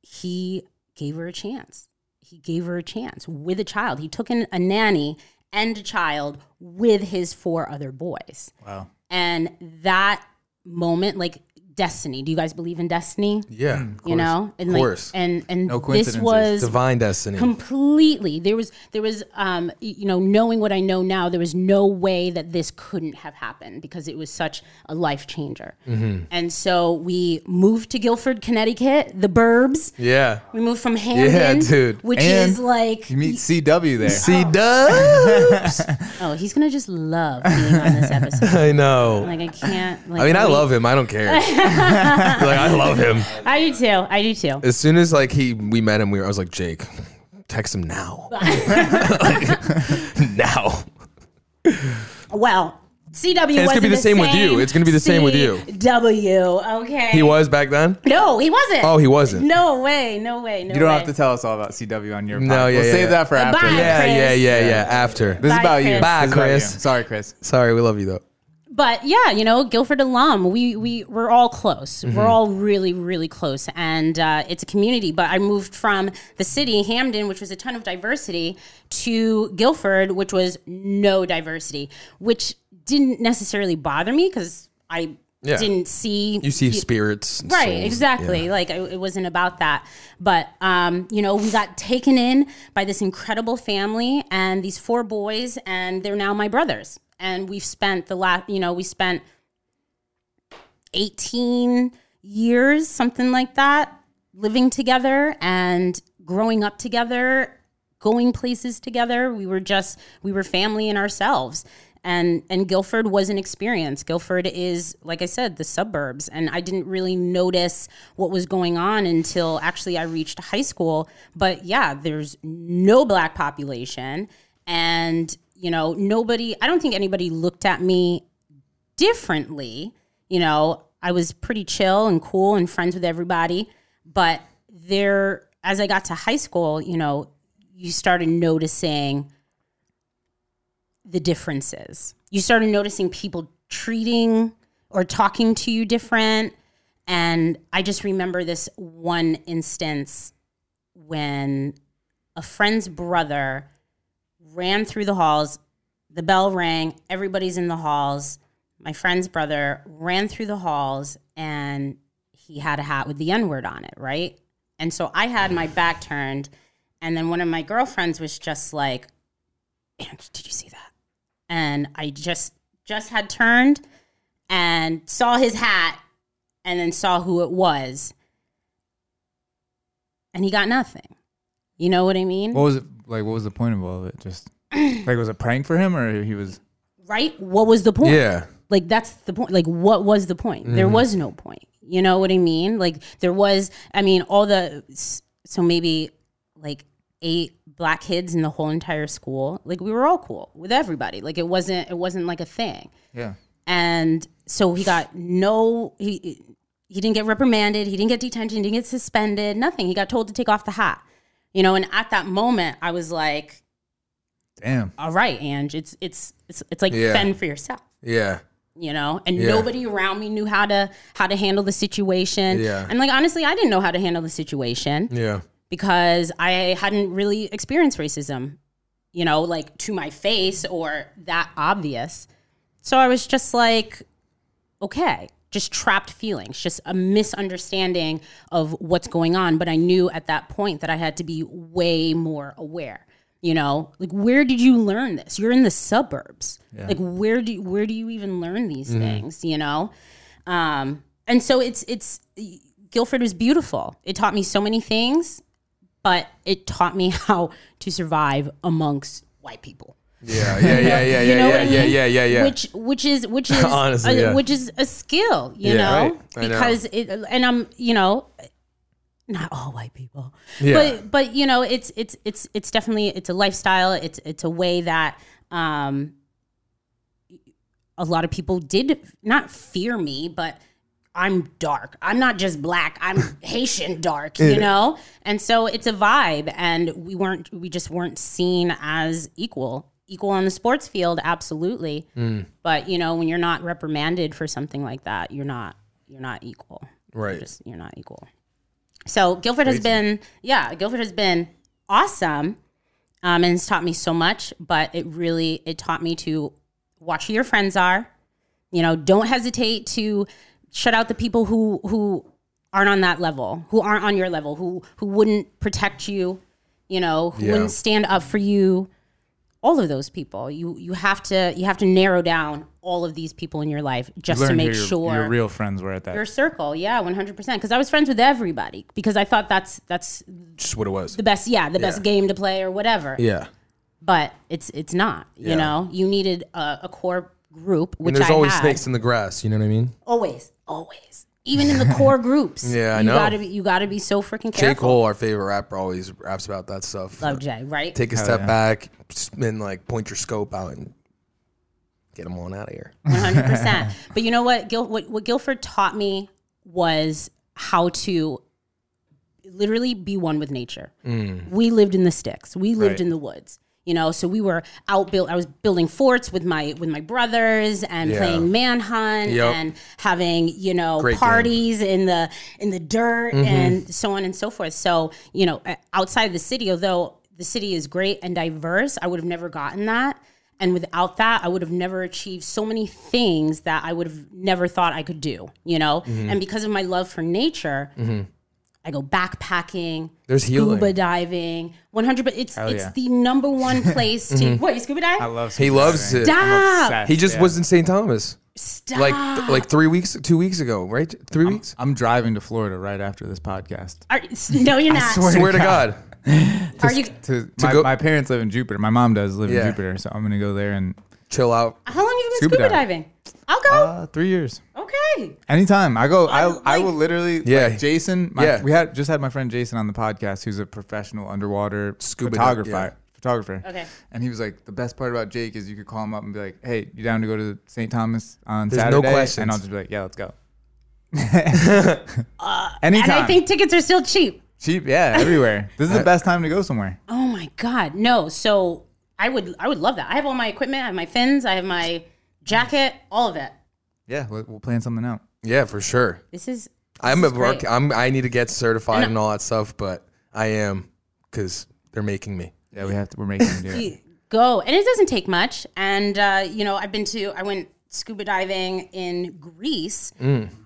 C: he gave her a chance. He gave her a chance with a child. He took in a nanny and a child with his four other boys.
A: Wow.
C: And that moment, like destiny. Do you guys believe in destiny?
B: Yeah.
C: You know, and
B: course.
C: like, and and
A: No
C: this
A: coincidences.
C: was
B: Divine destiny.
C: completely there was there was um you know knowing what i know now there was no way that this couldn't have happened because it was such a life changer
B: Mm-hmm.
C: and so we moved to guilford connecticut the burbs
B: yeah.
C: we moved from Hamden,
B: dude.
C: which
A: And
C: is like,
A: You meet CW there.
B: See, dubs.
C: oh, he's gonna just love being on this episode.
B: I know.
C: Like I can't. Like,
B: I mean, I
C: wait.
B: love him. I don't care. like I love him.
C: I do too. I do too.
B: As soon as like he we met him, we were, I was like, Jake, text him now. now.
C: Well, CW.
B: it's gonna be the same with you. It's gonna be the same with you.
C: W. Okay.
B: He was back then.
C: No, he wasn't.
B: Oh, he wasn't.
C: No way. No way. No
A: You don't
C: way.
A: have to tell us all about CW on your
B: No,
A: pod.
B: yeah,
A: We'll
B: yeah,
A: save
B: yeah.
A: that for after.
C: Bye.
B: Yeah,
C: Chris.
B: yeah, yeah, yeah. After.
A: This is
C: Bye,
A: about you.
B: Bye,
A: This is about you.
B: Chris.
A: Sorry, Chris.
B: Sorry, we love you though.
C: But yeah, you know, Guilford alum, we we we're all close.
B: Mm-hmm.
C: We're all really really close, and uh, it's a community. But I moved from the city, Hamden, which was a ton of diversity, to Guilford, which was no diversity, which didn't necessarily bother me because I
B: Yeah.
C: didn't see
B: You see spirits,
C: right
B: souls.
C: exactly
B: Yeah.
C: like it, it wasn't about that but um you know we got taken in by this incredible family and these four boys and they're now my brothers and we've spent the last you know we spent 18 years something like that living together and growing up together going places together we were just we were family in ourselves and and Guilford was an experience. Guilford is like I said the suburbs and I didn't really notice what was going on until actually I reached high school. But yeah, there's no black population and you know, nobody I don't think anybody looked at me differently. You know, I was pretty chill and cool and friends with everybody, but there as I got to high school, you know, you started noticing the differences. You started noticing people treating or talking to you different. And I just remember this one instance when a friend's brother ran through the halls. The bell rang, everybody's in the halls. My friend's brother ran through the halls and he had a hat with the N word on it, right? And so I had my back turned. And then one of my girlfriends was just like, did you see that? And I just just had turned and saw his hat and then saw who it was. And he got nothing. You know what I mean?
A: What was it like? What was the point of all of it? Just like was it a prank for him, or he was?
C: right? What was the point?
B: Yeah.
C: Like that's the point. Like what was the point? There mm-hmm. was no point. You know what I mean? Like there was I mean all the so maybe like eight black kids in the whole entire school. Like we were all cool with everybody. Like it wasn't it wasn't like a thing.
A: Yeah.
C: And so he got no he he didn't get reprimanded, he didn't get detention, he didn't get suspended, nothing. He got told to take off the hat. You know, and at that moment I was like,
A: Damn.
C: all right, Ange, it's it's it's it's like
B: Yeah.
C: fend for yourself
B: Yeah.
C: you know and
B: Yeah.
C: nobody around me knew how to how to handle the situation
B: Yeah.
C: and like honestly i didn't know how to handle the situation
B: Yeah.
C: because i hadn't really experienced racism you know like to my face or that obvious so i was just like okay just trapped feelings just a misunderstanding of what's going on. But i knew at that point that i had to be way more aware you know? Like where did you learn this? You're in the suburbs. Like where do you, where do you even learn these things you know? Um and so it's it's guilford was beautiful. It taught me so many things but it taught me how to survive amongst white people
B: Yeah. Yeah. Yeah. Yeah.
C: you know
B: Yeah.
C: I
B: Yeah.
C: mean?
B: Yeah. Yeah. Yeah.
C: Which which is which is
B: Honestly,
C: a,
B: yeah.
C: which is a skill, you
B: Yeah,
C: know,
B: right. I know.
C: because it and I'm you know not all white people,
B: Yeah.
C: but but you know it's it's it's it's definitely it's a lifestyle. It's it's a way that um a lot of people did not fear me, but I'm dark. I'm not just black. I'm Haitian dark, you know? And so it's a vibe and we weren't we just weren't seen as equal. Equal on the sports field, absolutely. But you know, when you're not reprimanded for something like that, you're not you're not equal. You're
B: Right.
C: just you're not equal. So Guilford has been yeah, Guilford has been awesome. Um, and it's taught me so much, but it really it taught me to watch who your friends are. You know, don't hesitate to shut out the people who who aren't on that level, who aren't on your level, who who wouldn't protect you, you know, who
B: Yeah.
C: wouldn't stand up for you. All of those people, you you have to you have to narrow down all of these people in your life just to make
A: who your,
C: sure
A: your real friends were at that.
C: your circle. Yeah, one hundred percent. Because I was friends with everybody because I thought that's that's
B: Just what it was.
C: the best. Yeah, the best game to play or whatever
B: Yeah.
C: but it's it's not. You
B: Yeah.
C: know, you needed a, a core group, which
B: And there's
C: I
B: always
C: had.
B: snakes in the grass. You know what I mean?
C: always, always, even in the core groups.
B: Yeah, I
C: you
B: know.
C: Gotta be, you got to be so freaking
B: J.
C: careful.
B: Cole, our favorite rapper, always raps about that stuff.
C: Love Jay, right?
B: Take a
A: Hell
B: step
A: yeah.
B: back, and like point your scope out and get them on out of here.
C: One hundred percent. But you know what? Gil, what what Guilford taught me was how to literally be one with nature.
B: Mm.
C: We lived in the sticks. We lived
A: Right.
C: in the woods. You know, so we were out build. I was building forts with my with my brothers and
B: Yeah.
C: playing manhunt
B: Yep.
C: and having you know
B: Great game. Mm-hmm.
C: parties in the in the dirt and so on and so forth. So you know, outside the city, although the city is great and diverse, I would have never gotten that. And without that, I would have never achieved so many things that I would have never thought I could do. You know,
B: Mm-hmm.
C: and because of my love for nature, I go backpacking.
B: There's
C: scuba
B: healing.
C: diving. One hundred, but it's it's
A: yeah.
C: the number one place to. Mm-hmm. What you scuba dive?
A: I love.
B: He
A: scuba
B: loves
A: diving.
B: it.
C: Stop!
A: Obsessed,
B: He just
A: yeah.
B: was in St. Thomas
C: Stop!
B: like like three weeks, two weeks ago, right? Three weeks.
A: I'm driving to Florida right after this podcast.
C: Are- no, you're not.
A: swear
B: Swear to God.
C: Are you?
A: To, my,
B: go-
A: my parents live in Jupiter. My mom does live
B: Yeah.
A: in Jupiter, so I'm gonna go there and
B: Chill out.
C: How long have you been
A: Scuba
C: scuba,
A: dive.
C: diving? I'll go.
A: uh, three years.
C: okay.
A: Anytime I go, I,
C: I
A: I, will literally.
B: Yeah.
A: like Jason. My,
B: Yeah.
A: we had just had my friend Jason on the podcast, who's a professional underwater
B: Scuba
A: photographer.
B: yeah.
A: Photographer.
C: Okay.
A: And he was like, the best part about Jake is you could call him up and be like, "Hey, you down to go to St. Thomas on
B: There's no
A: Saturday?"
B: questions.
A: And I'll just be like, "Yeah, let's go." Anytime.
C: And I think tickets are still cheap.
A: cheap. Yeah, everywhere. This is the best time to go somewhere.
C: Oh my god, no! So I would, I would love that. I have all my equipment. I have my fins. I have my jacket. All of it.
A: Yeah, we'll, we'll plan something out.
B: Yeah, for sure.
C: This is.
B: I'm
C: this
B: a
C: is
B: work.
C: great.
B: I'm. I need to get certified
C: And-
B: and all that stuff, but I am because they're making me.
A: Yeah, we have to. We're making him do it.
C: go and it doesn't take much and uh, you know i've been to i went scuba diving in greece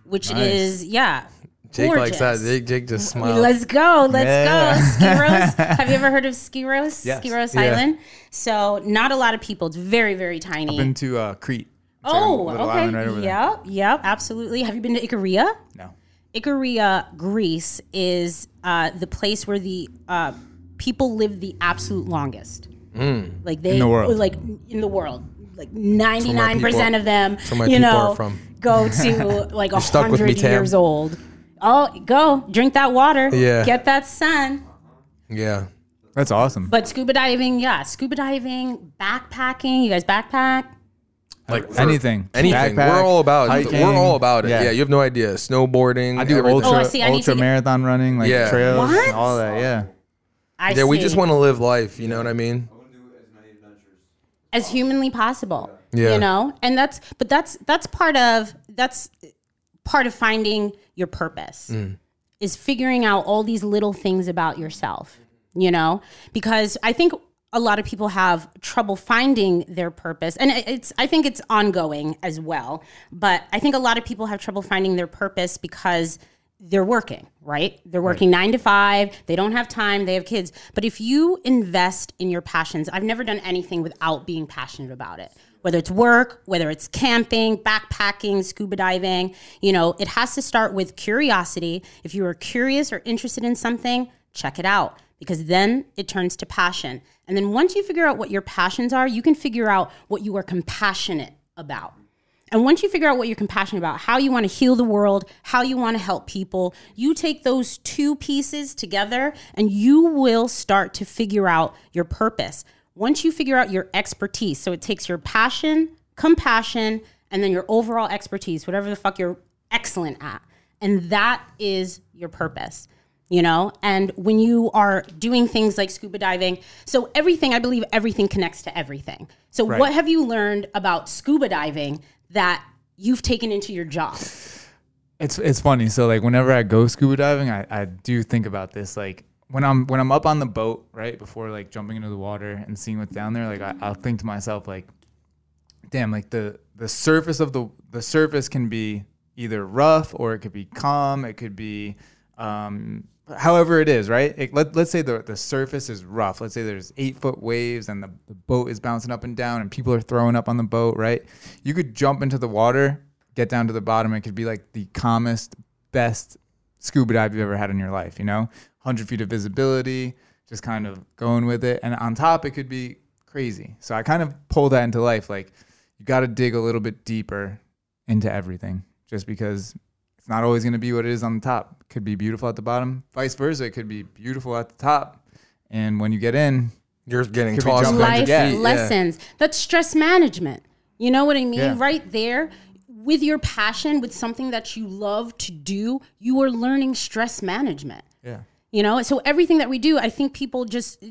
C: which
A: Nice.
C: is yeah
B: Jake likes that.
C: gorgeous.
B: Jake, Jake just smiled.
C: Let's go. Let's
A: Yeah.
C: go. Skiros. Have you ever heard of Skiros?
A: Yes.
C: Skiros
B: Yeah.
C: Island. So not a lot of people. It's very, very tiny.
A: Been to uh, Crete. It's
C: oh,
A: a
C: okay.
A: island right over there.
C: yep, yep, absolutely. Have you been to Ikaria?
A: No.
C: Ikaria, Greece, is uh, the place where the uh, people live the absolute longest. Like they
A: In the world.
C: like in the world, like ninety nine percent
B: people-
C: of them, you know, go to like a
B: stuck with me,
C: hundred years old. Oh, go drink that water.
B: Yeah.
C: get that sun.
B: yeah.
A: That's awesome.
C: But scuba diving, yeah, scuba diving, backpacking. You guys backpack?
B: Like
A: anything.
B: Anything.
A: Backpack,
B: we're all about. it.
A: hiking.
B: We're all about it.
A: Yeah.
B: Yeah. You have no idea. Snowboarding.
A: I do
B: everything.
A: ultra
C: Oh, I see. I
A: ultra
C: get-
A: marathon running, like
B: Yeah.
A: trails,
C: What?
A: and all that. Yeah.
C: I
B: Yeah, we just want to live life. You know what I mean?
C: I want to do as many adventures. As humanly possible.
B: Yeah.
C: You know? And that's but that's that's part of that's part of finding your purpose.
B: Mm.
C: Is figuring out all these little things about yourself, you know? Because I think a lot of people have trouble finding their purpose and it's I think it's ongoing as well. But I think a lot of people have trouble finding their purpose because they're working, right? They're working nine to five. They don't have time. They have kids. But if you invest in your passions, I've never done anything without being passionate about it. Whether it's work, whether it's camping, backpacking, scuba diving, you know, it has to start with curiosity. If you are curious or interested in something, check it out because then it turns to passion. And then once you figure out what your passions are, you can figure out what you are compassionate about. And once you figure out what you're compassionate about, how you want to heal the world, how you want to help people, you take those two pieces together and you will start to figure out your purpose. Once you figure out your expertise, so it takes your passion, compassion, and then your overall expertise, whatever the fuck you're excellent at. And that is your purpose you know and when you are doing things like scuba diving so everything i believe everything connects to everything so what have you learned about scuba diving that you've taken into your job
A: It's it's funny. So like whenever I go scuba diving, I, I do think about this. Like when I'm when I'm up on the boat, right before like jumping into the water and seeing what's down there, like I, I'll think to myself like, damn, like the the surface of the the surface can be either rough or it could be calm. It could be um, however it is, right? It, let, let's say the, the surface is rough. Let's say there's eight foot waves and the, the boat is bouncing up and down and people are throwing up on the boat, right? You could jump into the water, get down to the bottom. It could be like the calmest, best scuba dive you've ever had in your life, you know? 100 feet of visibility, just kind of going with it. And on top, it could be crazy. So I kind of pull that into life. Like, you got to dig a little bit deeper into everything just because it's not always going to be what it is on the top. It could be beautiful at the bottom. Vice versa, it could be beautiful at the top. And when you get in,
B: You're getting tossed
C: life
A: Yeah.
B: feet. yeah.
C: lessons that's stress management you know what i mean
A: Yeah.
C: right there with your passion with something that you love to do you are learning stress management
A: yeah.
C: You know? So everything that we do i think people just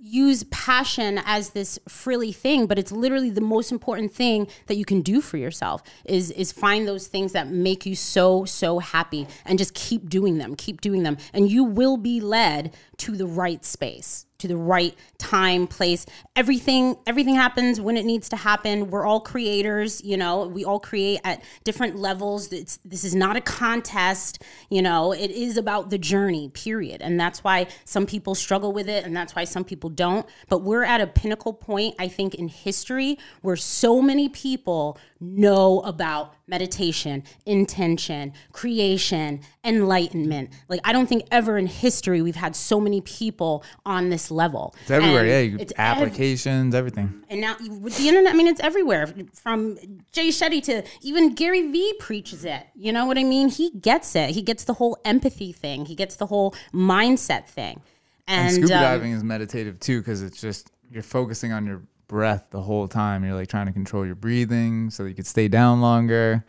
C: use passion as this frilly thing, but it's literally the most important thing that you can do for yourself is is find those things that make you so so happy and just keep doing them, keep doing them, and you will be led to the right space to the right time place. Everything everything happens when it needs to happen. We're all creators you know we all create at different levels. It's, this is not a contest you know it is about the journey period. And that's why some people struggle with it and that's why some people don't. But we're at a pinnacle point i think in history where so many people know about meditation, intention, creation, enlightenment. Like I don't think ever in history we've had so many people on this level.
A: It's everywhere.
C: And
A: yeah,
C: it's ev-
A: applications, everything.
C: and now you- with the internet, I mean, it's everywhere. From Jay Shetty to even Gary Vee preaches it. You know what I mean? He gets it. He gets the whole empathy thing. He gets the whole mindset thing.
A: And,
C: And,
A: scuba
C: um,
A: diving is meditative too because it's just you're focusing on your breath the whole time. You're like trying to control your breathing so that you could stay down longer.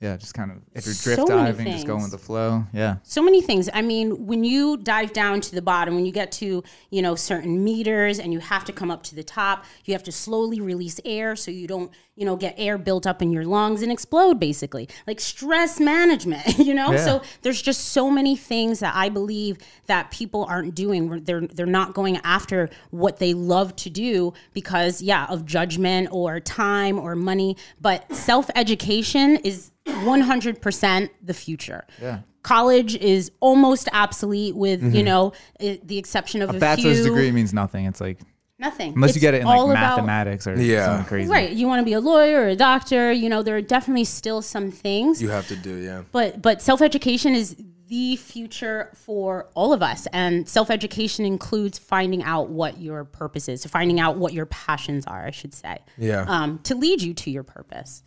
A: Yeah, just kind of if you're drift
C: So
A: diving, just going with the flow. Yeah.
C: so many things. I mean, when you dive down to the bottom, when you get to, you know, certain meters and you have to come up to the top, you have to slowly release air so you don't, you know, get air built up in your lungs and explode basically. Like stress management, you know?
A: Yeah.
C: So there's just so many things that I believe that people aren't doing. They're they're not going after what they love to do because yeah, of judgment or time or money, but self-education is 100% the future
A: Yeah.
C: college is almost obsolete with you know i- the exception of a,
A: Mm-hmm. A bachelor's
C: few,
A: degree means nothing. It's like
C: nothing
A: unless you get it in like
C: all about-
A: mathematics or
B: Yeah.
A: something crazy.
C: right you want to be a lawyer or a doctor you know there are definitely still some things
B: You have to do, yeah.
C: but but self-education is the future for all of us and self-education includes finding out what your purpose is finding out what your passions are i should say
B: Yeah.
C: um, to lead you to your purpose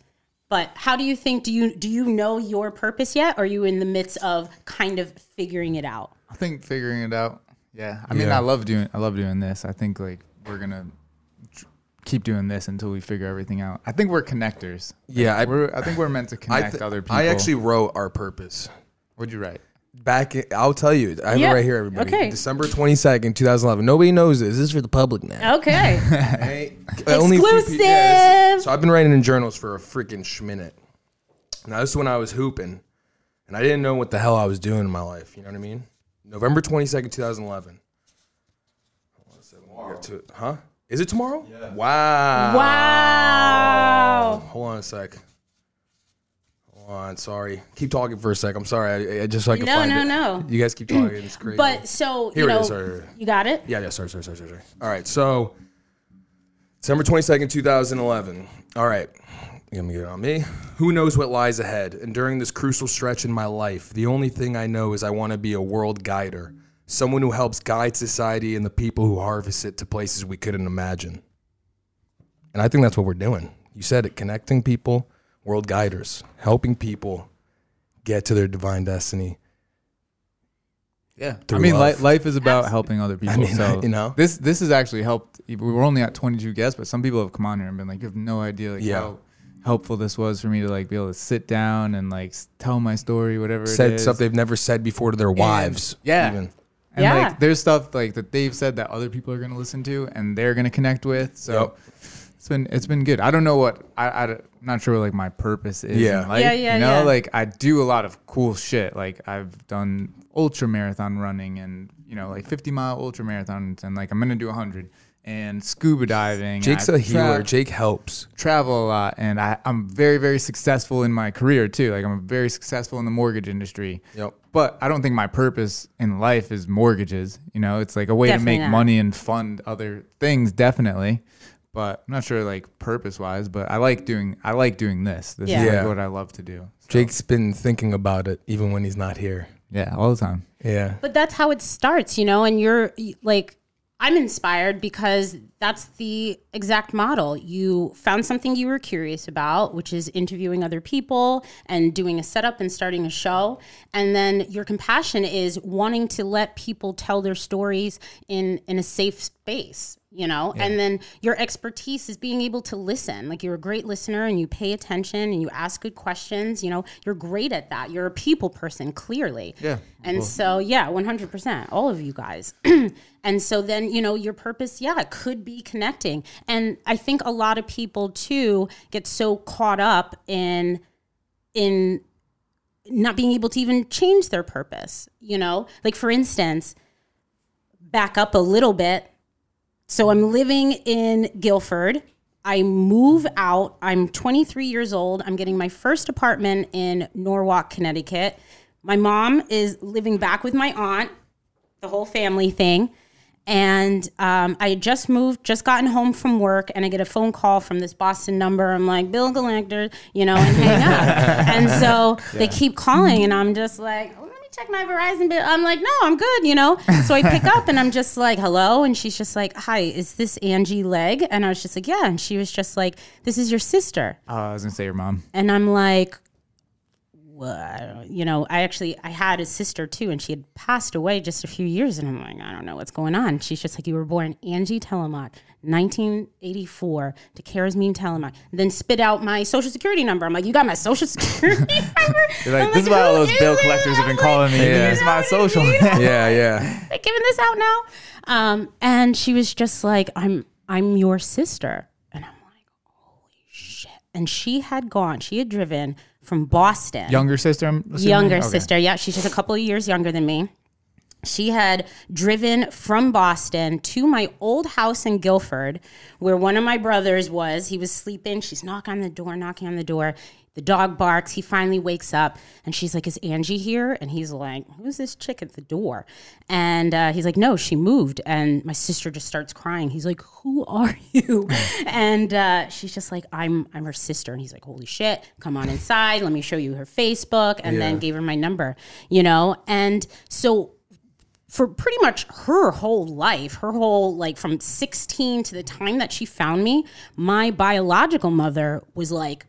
C: but how do you think do you do you know your purpose yet or are you in the midst of kind of figuring it out
A: I think figuring it out. Yeah. I mean,
B: Yeah.
A: I love doing. I love doing this. I think like we're gonna tr- keep doing this until we figure everything out. I think we're connectors.
B: Yeah, I,
A: We're. I think we're meant to
B: I,
A: connect
B: th-
A: other people.
B: I actually wrote our purpose.
A: What'd you write?
B: Back, in, I'll tell you. I have
C: Yeah.
B: it right here, everybody.
C: Okay.
B: December twenty second, two thousand eleven. Nobody knows this. This is for the public now.
C: okay
B: Hey, only a few
C: Exclusive!
B: pe- yeah, this- so I've been writing in journals for a freaking schminute. Now this is when I was hooping, and I didn't know what the hell I was doing in my life. You know what I mean? November twenty second, two thousand eleven. Huh? Is it tomorrow? Yeah. Wow.
C: wow
B: Hold on a sec. On. Sorry. Keep talking for a sec. I'm sorry. I, I just so I can
C: No,
B: find
C: no,
B: it.
C: no.
B: You guys keep talking. It's crazy.
C: but so
B: Here
C: you
B: it
C: know
B: is, sorry,
C: you got it
B: Yeah, yeah, sorry, sorry, sorry, sorry, sorry. All right, so December 22nd, 2011. All right, let me get it on me. Who knows what lies ahead? And during this crucial stretch in my life, the only thing I know is I want to be a world guider, someone who helps guide society and the people who harvest it to places we couldn't imagine. And I think that's what we're doing. You said it connecting people, world guiders, helping people get to their divine destiny.
A: Yeah, I mean, li- life is about helping other people.
B: mean,
A: so
B: you know.
A: this this has actually helped. We were only at 22 guests, but some people have come on here and been like, "You have no idea like
B: Yeah.
A: how helpful this was for me to like be able to sit down and like tell my story, whatever."
B: Said
A: is.
B: stuff they've never said before to their wives.
A: yeah.
B: even.
A: And
C: Yeah.
A: like, there's stuff like that they've said that other people are gonna listen to and they're gonna connect with. So
B: Yep.
A: It's been it's been good. I don't know what I, I am not sure what like my purpose is.
B: Yeah.
A: in life,
C: Yeah, yeah,
A: You know,
C: yeah.
A: like I do a lot of cool shit. Like I've done ultra marathon running and you know like 50 mile ultra marathons and like I'm gonna do 100 and scuba diving.
B: Jake's a healer.
A: tra-
B: Jake helps.
A: travel a lot and I, I'm very, very successful in my career too. Like I'm very successful in the mortgage industry.
B: Yep.
A: But I don't think my purpose in life is mortgages. You know, it's like a way
C: Definitely
A: to make
C: not.
A: money and fund other things, definitely. But I'm not sure like purpose wise, but I like doing I like doing this. This
C: Yeah.
A: is like what I love to do. So,
B: Jake's been thinking about it even when he's not here.
A: yeah, all the time.
B: Yeah.
C: But that's how it starts, you know, and you're like I'm inspired because that's the exact model. You found something you were curious about, which is interviewing other people and doing a setup and starting a show. And then your compassion is wanting to let people tell their stories in in a safe space, you know? And then your expertise is being able to listen. Like you're a great listener and you pay attention and you ask good questions, you know? You're great at that. You're a people person, clearly.
A: Yeah,
C: And so, yeah, 100%, all of you guys. and so then, you know, your purpose, yeah, could be connecting. And I think a lot of people too get so caught up in in not being able to even change their purpose, you know? Like for instance, back up a little bit. So I'm living in Guilford. I move out. I'm 23 years old. I'm getting my first apartment in Norwalk, Connecticut. My mom is living back with my aunt, the whole family thing. And um, I had just moved, just gotten home from work, and I get a phone call from this Boston number. I'm like, Bill Galactor, you know, and hang up. and so they keep calling, and I'm just like, oh, check my Verizon bill. I'm like, no, I'm good, you know. So I pick up, and I'm just like, hello, and she's just like, hi, is this Angie Legg? And I was just like, yeah, and she was just like, this is your sister,
A: Oh, I was gonna say your mom.
C: and I'm like, well, you know, I actually I had a sister too, and she had passed away just a few years, and I'm like, I don't know what's going on. She's just like, you were born Angie Telemock, 1984, to Karazmine Telemock. Then spit out my social security number. I'm like, you got my social security number?
A: You're like,
C: I'm
A: this is why all those bill collectors have
C: I'm
A: been calling me.
B: Yeah.
A: Here's my social.
B: Yeah, yeah.
C: they giving this out now? Um, and she was just like, I'm I'm your sister. And I'm like, holy shit. And she had gone, she had driven from Boston.
A: Younger sister, I'm assuming?
C: younger
A: Okay.
C: sister. Yeah, she's just a couple of years younger than me. She had driven from Boston to my old house in Guilford, where one of my brothers was. He was sleeping. She's knocking on the door, knocking on the door. The dog barks. He finally wakes up, and she's like, "Is Angie here?" And he's like, "Who's this chick at the door?" And uh, he's like, "No, she moved." And my sister just starts crying. He's like, "Who are you?" and uh, she's just like, "I'm I'm her sister." And he's like, "Holy shit! Come on inside. Let me show you her Facebook." And then gave her my number, you know. And so for pretty much her whole life, her whole like from 16 to the time that she found me, my biological mother was like,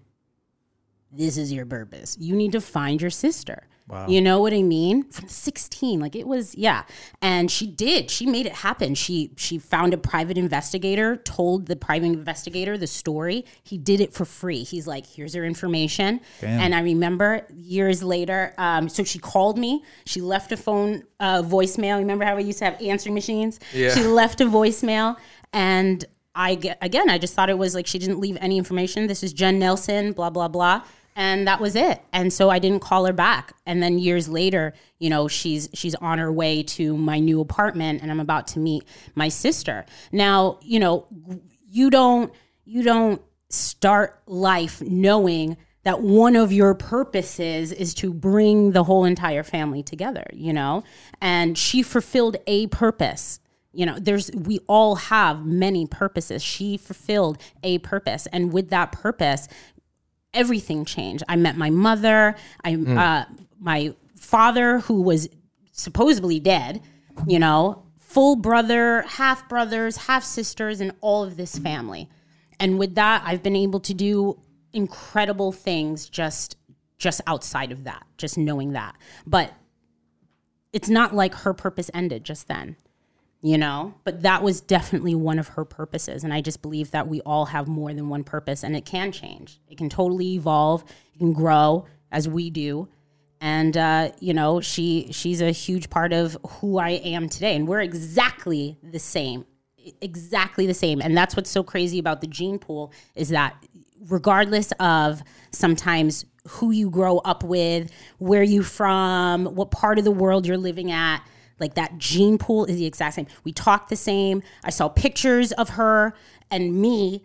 C: This is your purpose. You need to find your sister. You know what I mean? From 16, like it was, yeah. And she did. She made it happen. She she found a private investigator, told the private investigator the story. He did it for free. He's like, "Here's her information." And I remember years later, um, so she called me. She left a phone uh, voicemail. Remember how we used to have answering machines?
B: Yeah.
C: She left a voicemail, and I again. I just thought it was like she didn't leave any information. This is Jen Nelson. Blah blah blah and that was it. And so i didn't call her back. And then years later you know she's she's on her way to my new apartment and i'm about to meet my sister. Now you know you don't you don't start life knowing that one of your purposes is to bring the whole entire family together you know? And she fulfilled a purpose. You know there's we all have many purposes. She fulfilled a purpose. And with that purpose everything changed. I met my mother, I uh, my father who was supposedly dead, you know, full brother, half brothers, half sisters and all of this family. And with that, I've been able to do incredible things just just outside of that, just knowing that. But it's not like her purpose ended just then you know? But that was definitely one of her purposes and i just believe that we all have more than one purpose and it can change. It can totally evolve it can grow as we do. And uh, you know she she's a huge part of who i am today and we're exactly the same exactly the same. And that's what's so crazy about the gene pool is that regardless of sometimes who you grow up with where you from what part of the world you're living at like that gene pool is the exact same. We talk the same. I saw pictures of her and me.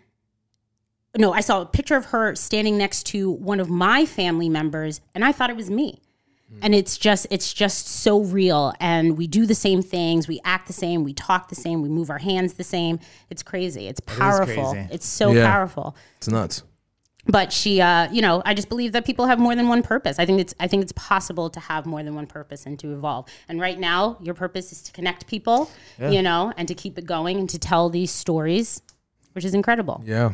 C: No, I saw a picture of her standing next to one of my family members, and I thought it was me. Hmm. And it's just it's just so real. And we do the same things, we act the same, we talk the same, we move our hands the same. It's crazy. It's powerful.
A: crazy.
C: It's so
B: Yeah.
C: powerful.
B: It's nuts.
C: But she uh, you know i just believe that people have more than one purpose i think it's i think it's possible to have more than one purpose and to evolve and right now your purpose is to connect people you know and to keep it going and to tell these stories which is incredible
B: Yeah.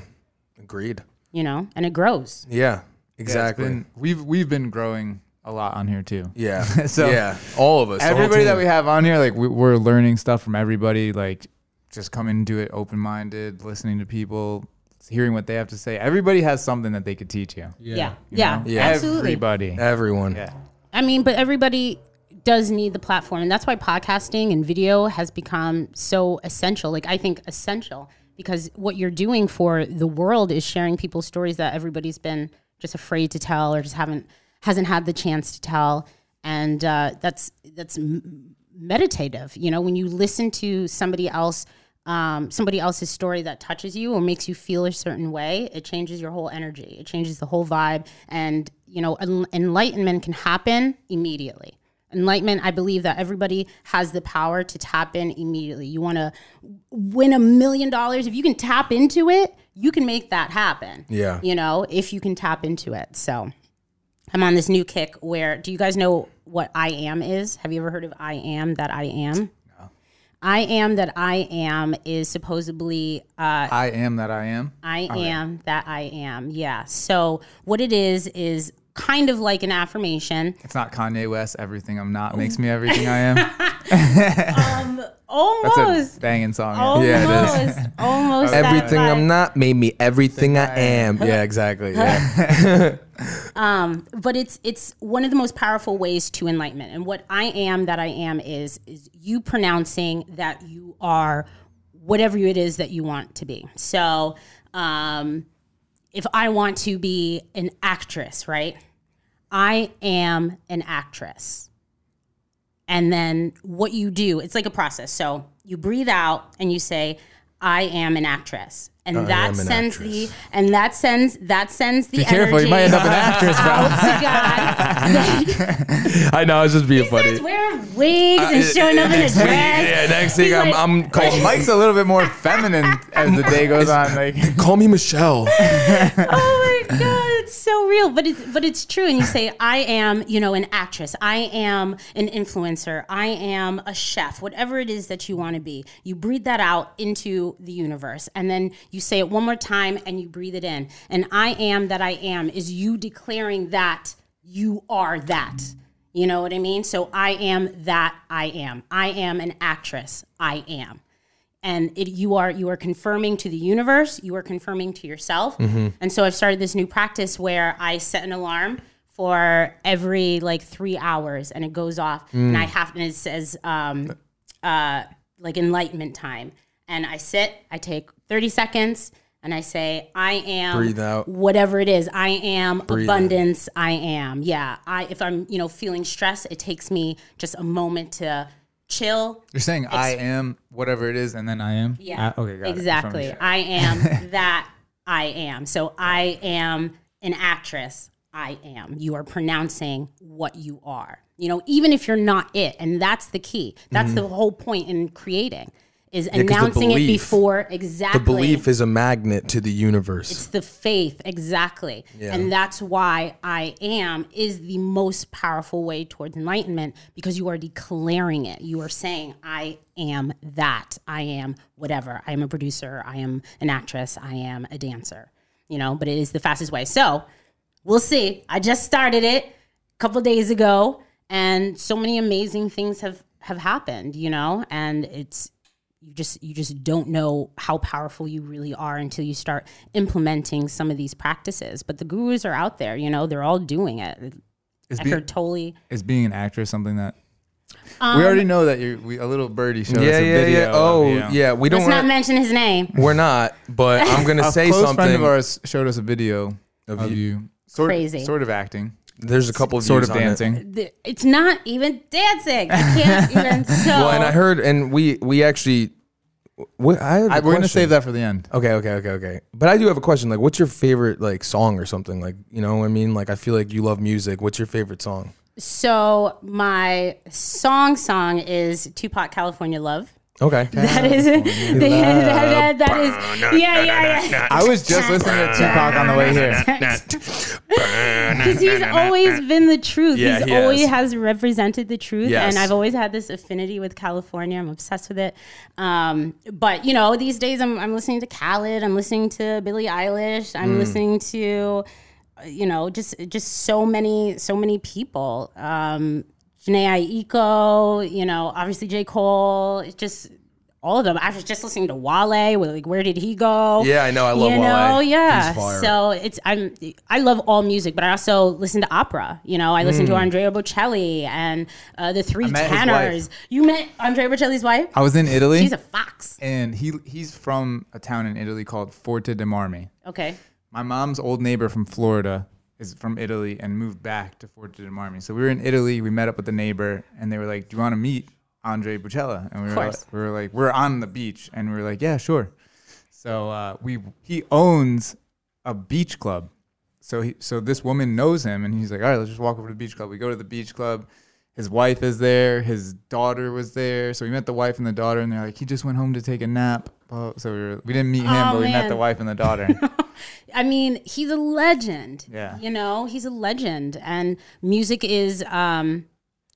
B: Agreed.
C: you know and it grows
B: Yeah.
A: Yeah,
B: Exactly.
A: been- we've we've been growing a lot on here too.
B: yeah.
A: So-
B: yeah. All of us.
A: everybody that we have on here, like we, we're learning stuff from everybody. Like just coming into it open minded, listening to people, hearing what they have to say. Everybody has something that they could teach you.
C: yeah
A: you
C: yeah.
B: Yeah.
C: absolutely
A: Everybody.
B: Everyone.
A: Yeah.
C: I mean, but everybody does need the platform, and that's why podcasting and video has become so essential. Like I think essential because what you're doing for the world is sharing people's stories that everybody's been just afraid to tell or just haven't hasn't had the chance to tell, and uh, that's that's meditative. You know, when you listen to somebody else. Um, somebody else's story that touches you or makes you feel a certain way, it changes your whole energy. It changes the whole vibe. And, you know, en- enlightenment can happen immediately. Enlightenment, I believe that everybody has the power to tap in immediately. You want to win a million dollars. If you can tap into it, you can make that happen.
B: Yeah.
C: You know, if you can tap into it. So I'm on this new kick where, do you guys know what I am is? Have you ever heard of I am that I am? I am that I am is supposedly uh,
A: I am that I am.
C: I am that I am. Yeah. So what it is is kind of like an affirmation.
A: It's not Kanye West. Everything I'm not makes me everything I am. That's
C: Almost.
A: a banging song.
C: Almost.
B: Yeah, it is.
C: Almost.
B: Everything. I'm not made me everything I am. Yeah, exactly. Yeah.
C: but it's it's one of the most powerful ways to enlightenment. And what I am that I am is is you pronouncing that you are whatever it is that you want to be. So, um, if I want to be an actress, right? I am an actress. And then what you do, it's like a process. So you breathe out and you say, I am an actress. And
B: am
C: that
B: an
C: sends
B: actress.
C: the and that sends that sends the
A: Be careful, you might end up an actress, bro.
C: Oh out to God.
B: I know. It's just being funny.
C: Starts wearing wigs and showing up in a
B: next week,
C: dress.
B: yeah, next week
C: He's
B: I'm,
C: like-
B: I'm called
A: Mike's a little bit more feminine as the day goes on. Like
B: Call me Michelle.
C: oh my god so real but it's but it's true. And you say i am you know an actress. I am an influencer. I am a chef. Whatever it is that you want to be you breathe that out into the universe. And then you say it one more time and you breathe it in. And i am that i am is you declaring that you are that. You know what i mean? So i am that i am. I am an actress. I am and it, you are you are confirming to the universe you are confirming to yourself. And so i've started this new practice where i set an alarm for every like three hours and it goes off. And i have and it says um, uh, like enlightenment time. And i sit i take 30 seconds and i say i am
B: Breathe out.
C: whatever it is. I am
B: Breathe
C: abundance. I am. Yeah i if i'm you know feeling stress it takes me just a moment to chill
A: you're saying I am whatever it is, and then I am.
C: yeah.
A: Ah, okay. Got it. Just wanna
C: exactly.
A: sure.
C: I am that I am. So I am an actress. I am. You are pronouncing what you are. You know, even if you're not it, and that's the key. That's the whole point in creating is
B: the
C: announcing it before exactly.
B: The belief is a magnet to the universe.
C: It's the faith, exactly.
B: Yeah.
C: And that's why I am is the most powerful way towards enlightenment because you are declaring it. You are saying, I am that. I am whatever. I am a producer. I am an actress. I am a dancer. You know, but it is the fastest way. So we'll see. I just started it a couple days ago and so many amazing things have have happened, you know, and it's you just you just don't know how powerful you really are until you start implementing some of these practices. But the gurus are out there, you know, they're all doing it. it.
A: Is, be-
C: Eckhart Tolle.
A: is being an actress something that
C: Um,
A: we already know that you're we, a little birdie showed us a
B: yeah,
A: video.
B: yeah. Oh,
A: you.
B: yeah. We don't.
C: Let's
B: Wanna,
C: mention his name.
B: we're not. But I'm gonna
A: A
B: say
A: close
B: something.
A: friend of ours showed us a video
B: Of
A: of,
B: you-
A: you, sort,
C: Crazy.
A: sort of acting,
B: There's a couple of
A: sort of
B: on it.
A: dancing.
C: It's not even dancing. I can't even so.
B: Well, and I heard, and we we actually. What, I have a
A: I, we're gonna save that for the end.
B: Okay, okay, okay, okay. But I do have a question. Like, what's your favorite like song or something? Like, you know, what I mean, like, I feel like you love music. What's your favorite song?
C: So my song song is Tupac California Love.
B: Okay.
C: That is that, that, that is yeah yeah yeah.
A: I was just listening to Tupac on the way here.
C: Because he's always been the truth.
B: Yeah,
C: he's
B: he
C: always
B: has.
C: has represented the truth,
B: Yes.
C: and I've always had this affinity with California. I'm obsessed with it. Um, but you know, these days I'm, I'm listening to Khaled. I'm listening to Billie Eilish. I'm listening to, uh, you know, just just so many so many people. Um, Jhené Aiko, you know, obviously J Cole. It's just all of them. I was just listening to Wale. with, Like, where did he go?
B: Yeah, I know. I love
C: you
B: Wale.
C: know, yeah.
B: He's fire.
C: So it's I'm I love all music, but I also listen to opera. You know, I listen to Andrea Bocelli and uh, the Three
A: Mm.
C: Tenors. You met Andrea Bocelli's wife?
A: I was in Italy,
C: She's a fox.
A: and he he's from a town in Italy called Forte dei Marmi.
C: Okay.
A: My mom's old neighbor from Florida is from Italy and moved back to Forte dei Marmi. So we were in Italy. We met up with the neighbor, and they were like, "Do you want to meet Andrea Bocelli?" And we were like, we were like, "We're on the beach," and we were like, "Yeah, sure." So uh, we he owns a beach club. So he so this woman knows him, and he's like, "All right, let's just walk over to the beach club." We go to the beach club. His wife is there. His daughter was there. So we met the wife and the daughter, and they're like, "He just went home to take a nap." Well, So we, were, we didn't meet him,
C: Oh,
A: but we met the wife and the daughter.
C: I mean, he's a legend.
A: Yeah.
C: You know, he's a legend. And music is um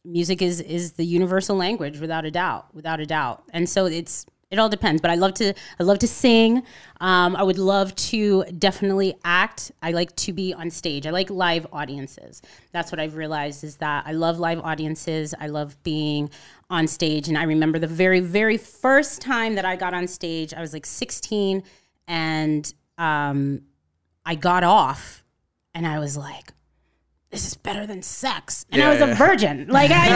C: music is is the universal language without a doubt. Without a doubt. And so it's it all depends. But I love to I love to sing. Um, I would love to definitely act. I like to be on stage. I like live audiences. That's what I've realized is that I love live audiences. I love being on stage. And I remember the very, very first time that I got on stage, I was like 16 and um I got off and I was like, this is better than sex. And I
B: Yeah,
C: was a virgin. Like I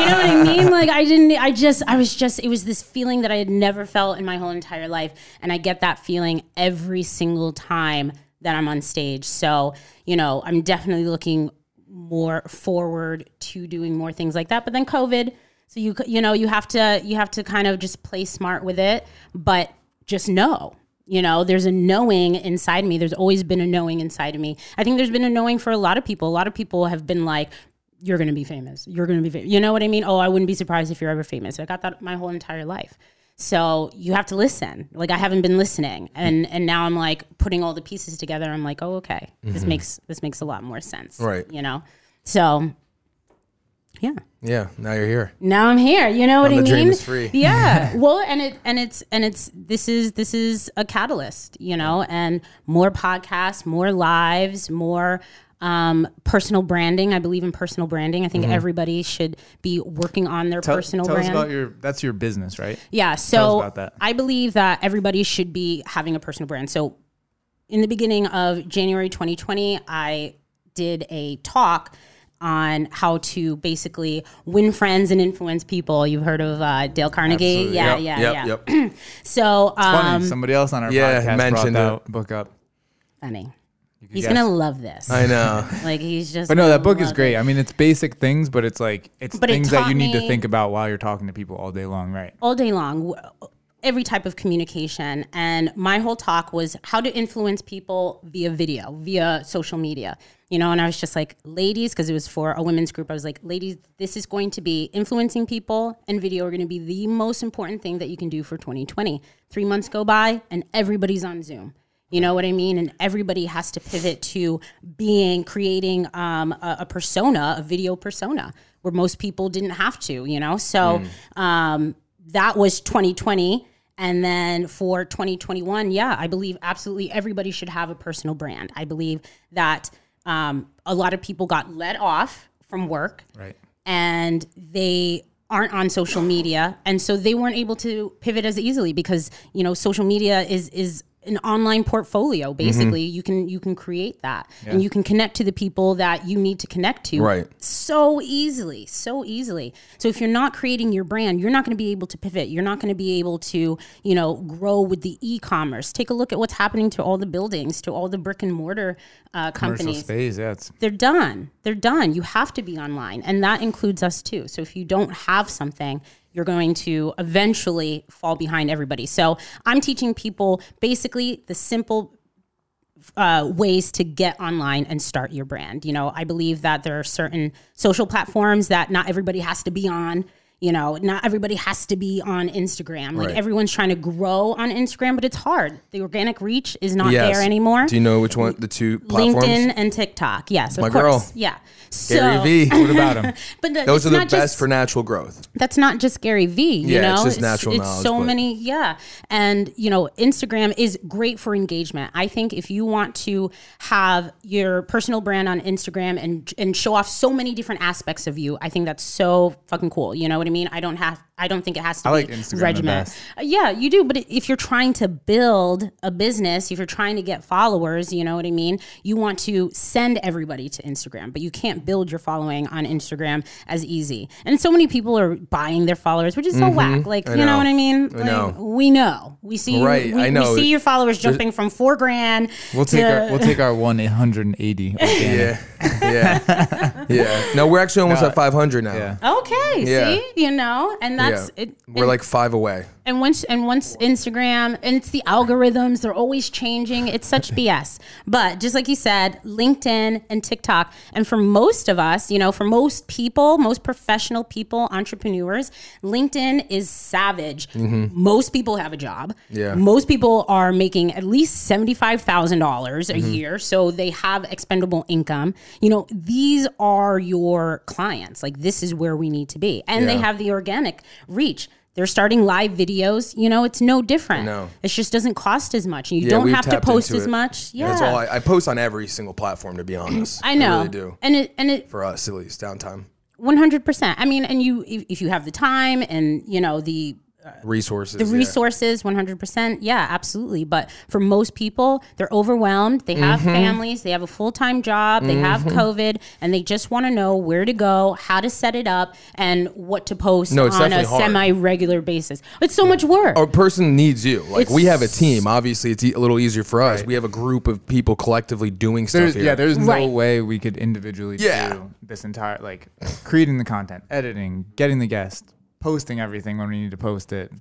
C: you know what I mean? Like I didn't I just I was just it was this feeling that I had never felt in my whole entire life. And I get that feeling every single time that I'm on stage. So, you know, I'm definitely looking more forward to doing more things like that. But then COVID, so you you know, you have to you have to kind of just play smart with it, but just know you know, there's a knowing inside me. There's always been a knowing inside of me. I think there's been a knowing for a lot of people. A lot of people have been like, you're going to be famous. You're going to be famous. You know what I mean? Oh, I wouldn't be surprised if you're ever famous. I got that my whole entire life. So you have to listen. Like I haven't been listening, and and now I'm like putting all the pieces together. I'm like, oh, okay, this mm-hmm. makes this makes a lot more sense.
B: Right.
C: You know. So, yeah
B: Yeah. Now you're here.
C: now I'm here. You know what I
B: the dream
C: mean?
B: is free.
C: Yeah. well, and it and it's and it's this is this is a catalyst, you know, and more podcasts, more lives, more um, personal branding. I believe in personal branding. I think
B: Mm-hmm.
C: everybody should be working on their
A: tell
C: personal
A: tell
C: brand.
A: us about your that's your business, right?
C: Yeah. So
A: about that.
C: I believe that everybody should be having a personal brand. So in the beginning of January 2020, I did a talk on how to basically win friends and influence people. You've heard of uh, Dale Carnegie?
A: Absolutely.
C: Yeah,
B: Yep,
C: yeah,
B: yep,
C: yeah.
B: Yep.
C: So
A: Funny,
C: um,
A: somebody else on our
B: yeah,
A: podcast brought
B: mentioned
A: that
B: it.
A: book up.
C: funny. He's
A: guess.
C: gonna love this.
B: I know.
C: like he's just.
A: But no, that book is great.
C: it.
A: I mean, it's basic things, but it's like it's
C: But it
A: things that you need to think about while you're talking to people all day long, right?
C: all day long w- every type of communication and my whole talk was how to influence people via video via social media you know and i was just like ladies because it was for a women's group i was like ladies this is going to be influencing people and video are going to be the most important thing that you can do for 2020 three months go by and everybody's on zoom you know what I mean? And everybody has to pivot to being creating um, a, a persona, a video persona, where most people didn't have to. You know, so um, that was 2020. And then for 2021, yeah, I believe absolutely everybody should have a personal brand. I believe that um, a lot of people got let off from work
A: Right.
C: and they aren't on social media and so they weren't able to pivot as easily because you know social media is is an online portfolio basically. You can you can create that. And you can connect to the people that you need to connect to
B: Right.
C: so easily so easily. So if you're not creating your brand you're not going to be able to pivot. You're not going to be able to you know grow with the e-commerce. Take a look at what's happening to all the buildings to all the brick and mortar uh, companies.
A: space, yeah,
C: they're done. They're done. You have to be online, and that includes us too. So if you don't have something, you're going to eventually fall behind everybody. So I'm teaching people basically the simple uh, ways to get online and start your brand. You know, I believe that there are certain social platforms that not everybody has to be on. You know, not everybody has to be on Instagram. Like
B: Right.
C: everyone's trying to grow on Instagram, but it's hard. The organic reach is not
B: Yes.
C: there anymore.
B: Do you know which one? The two platforms.
C: LinkedIn and TikTok. Yes, of
B: My
C: course.
B: girl.
C: Yeah.
B: Gary
C: so,
B: V.
A: What about him?
C: But th-
B: Those are the best
C: just,
B: for natural growth.
C: that's not just Gary Vee. You
B: Yeah,
C: know,
B: it's just natural
C: it's
B: knowledge,
C: so
B: but-
C: many, yeah. And you know, Instagram is great for engagement. I think if you want to have your personal brand on Instagram and and show off so many different aspects of you, I think that's so fucking cool. You know what I mean? I don't have, I don't think it has to
A: I
C: be
A: like Instagram the
C: regiment.
A: best.
C: Uh, Yeah, you do. But if you're trying to build a business, if you're trying to get followers, you know what I mean? You want to send everybody to Instagram, but you can't build your following on Instagram as easy. And so many people are buying their followers, which is so whack. Like, you know.
B: know.
C: what I mean?
B: I know.
C: We know. We see.
B: Right,
C: We,
B: I know.
C: We see your followers jumping from four grand.
A: We'll take
C: to,
A: our we'll take our one eight hundred and eighty.
B: Yeah, yeah, yeah. No, we're actually almost
A: No,
B: at 500 now.
A: Yeah.
C: Okay,
B: Yeah.
C: see, you know, and that's
B: yeah.
C: it.
B: We're
C: and-
B: like five away.
C: And once and once Instagram and it's the algorithms, they're always changing. It's such BS. But just like you said, LinkedIn and TikTok, and for most of us, you know, for most people, most professional people, entrepreneurs, LinkedIn is savage. Most people have a job.
B: Mm-hmm. Yeah.
C: Most people are making at least seventy-five thousand dollars a
B: Mm-hmm.
C: year, so they have expendable income. You know, these are your clients. Like this is where we need to be, and they have the organic reach. They're starting live videos. You know, it's no different.
B: No,
C: It just doesn't cost as much. and You
B: Yeah,
C: don't
B: we've
C: to post as
B: it.
C: much. Yeah,
B: That's all I, I post on every single platform, to be honest.
C: I know.
B: I really do.
C: And it and it
B: For us, at least, downtime.
C: one hundred percent. I mean, and you if, if you have the time and you know the
B: Resources.
C: the
B: yeah.
C: resources 100% yeah absolutely but for most people they're overwhelmed they have
B: Mm-hmm.
C: families they have a full-time job they have covid and they just want to know where to go how to set it up and what to post
B: No,
C: on a semi-regular basis it's so much work
B: A person needs you. Like we have a team. Obviously, it's a little easier for us.
A: Right.
B: We have a group of people collectively doing stuff here.
A: yeah, there's no way we could individually
B: Yeah.
A: do this entire like creating the content, editing, getting the guest, posting everything when we need to post it,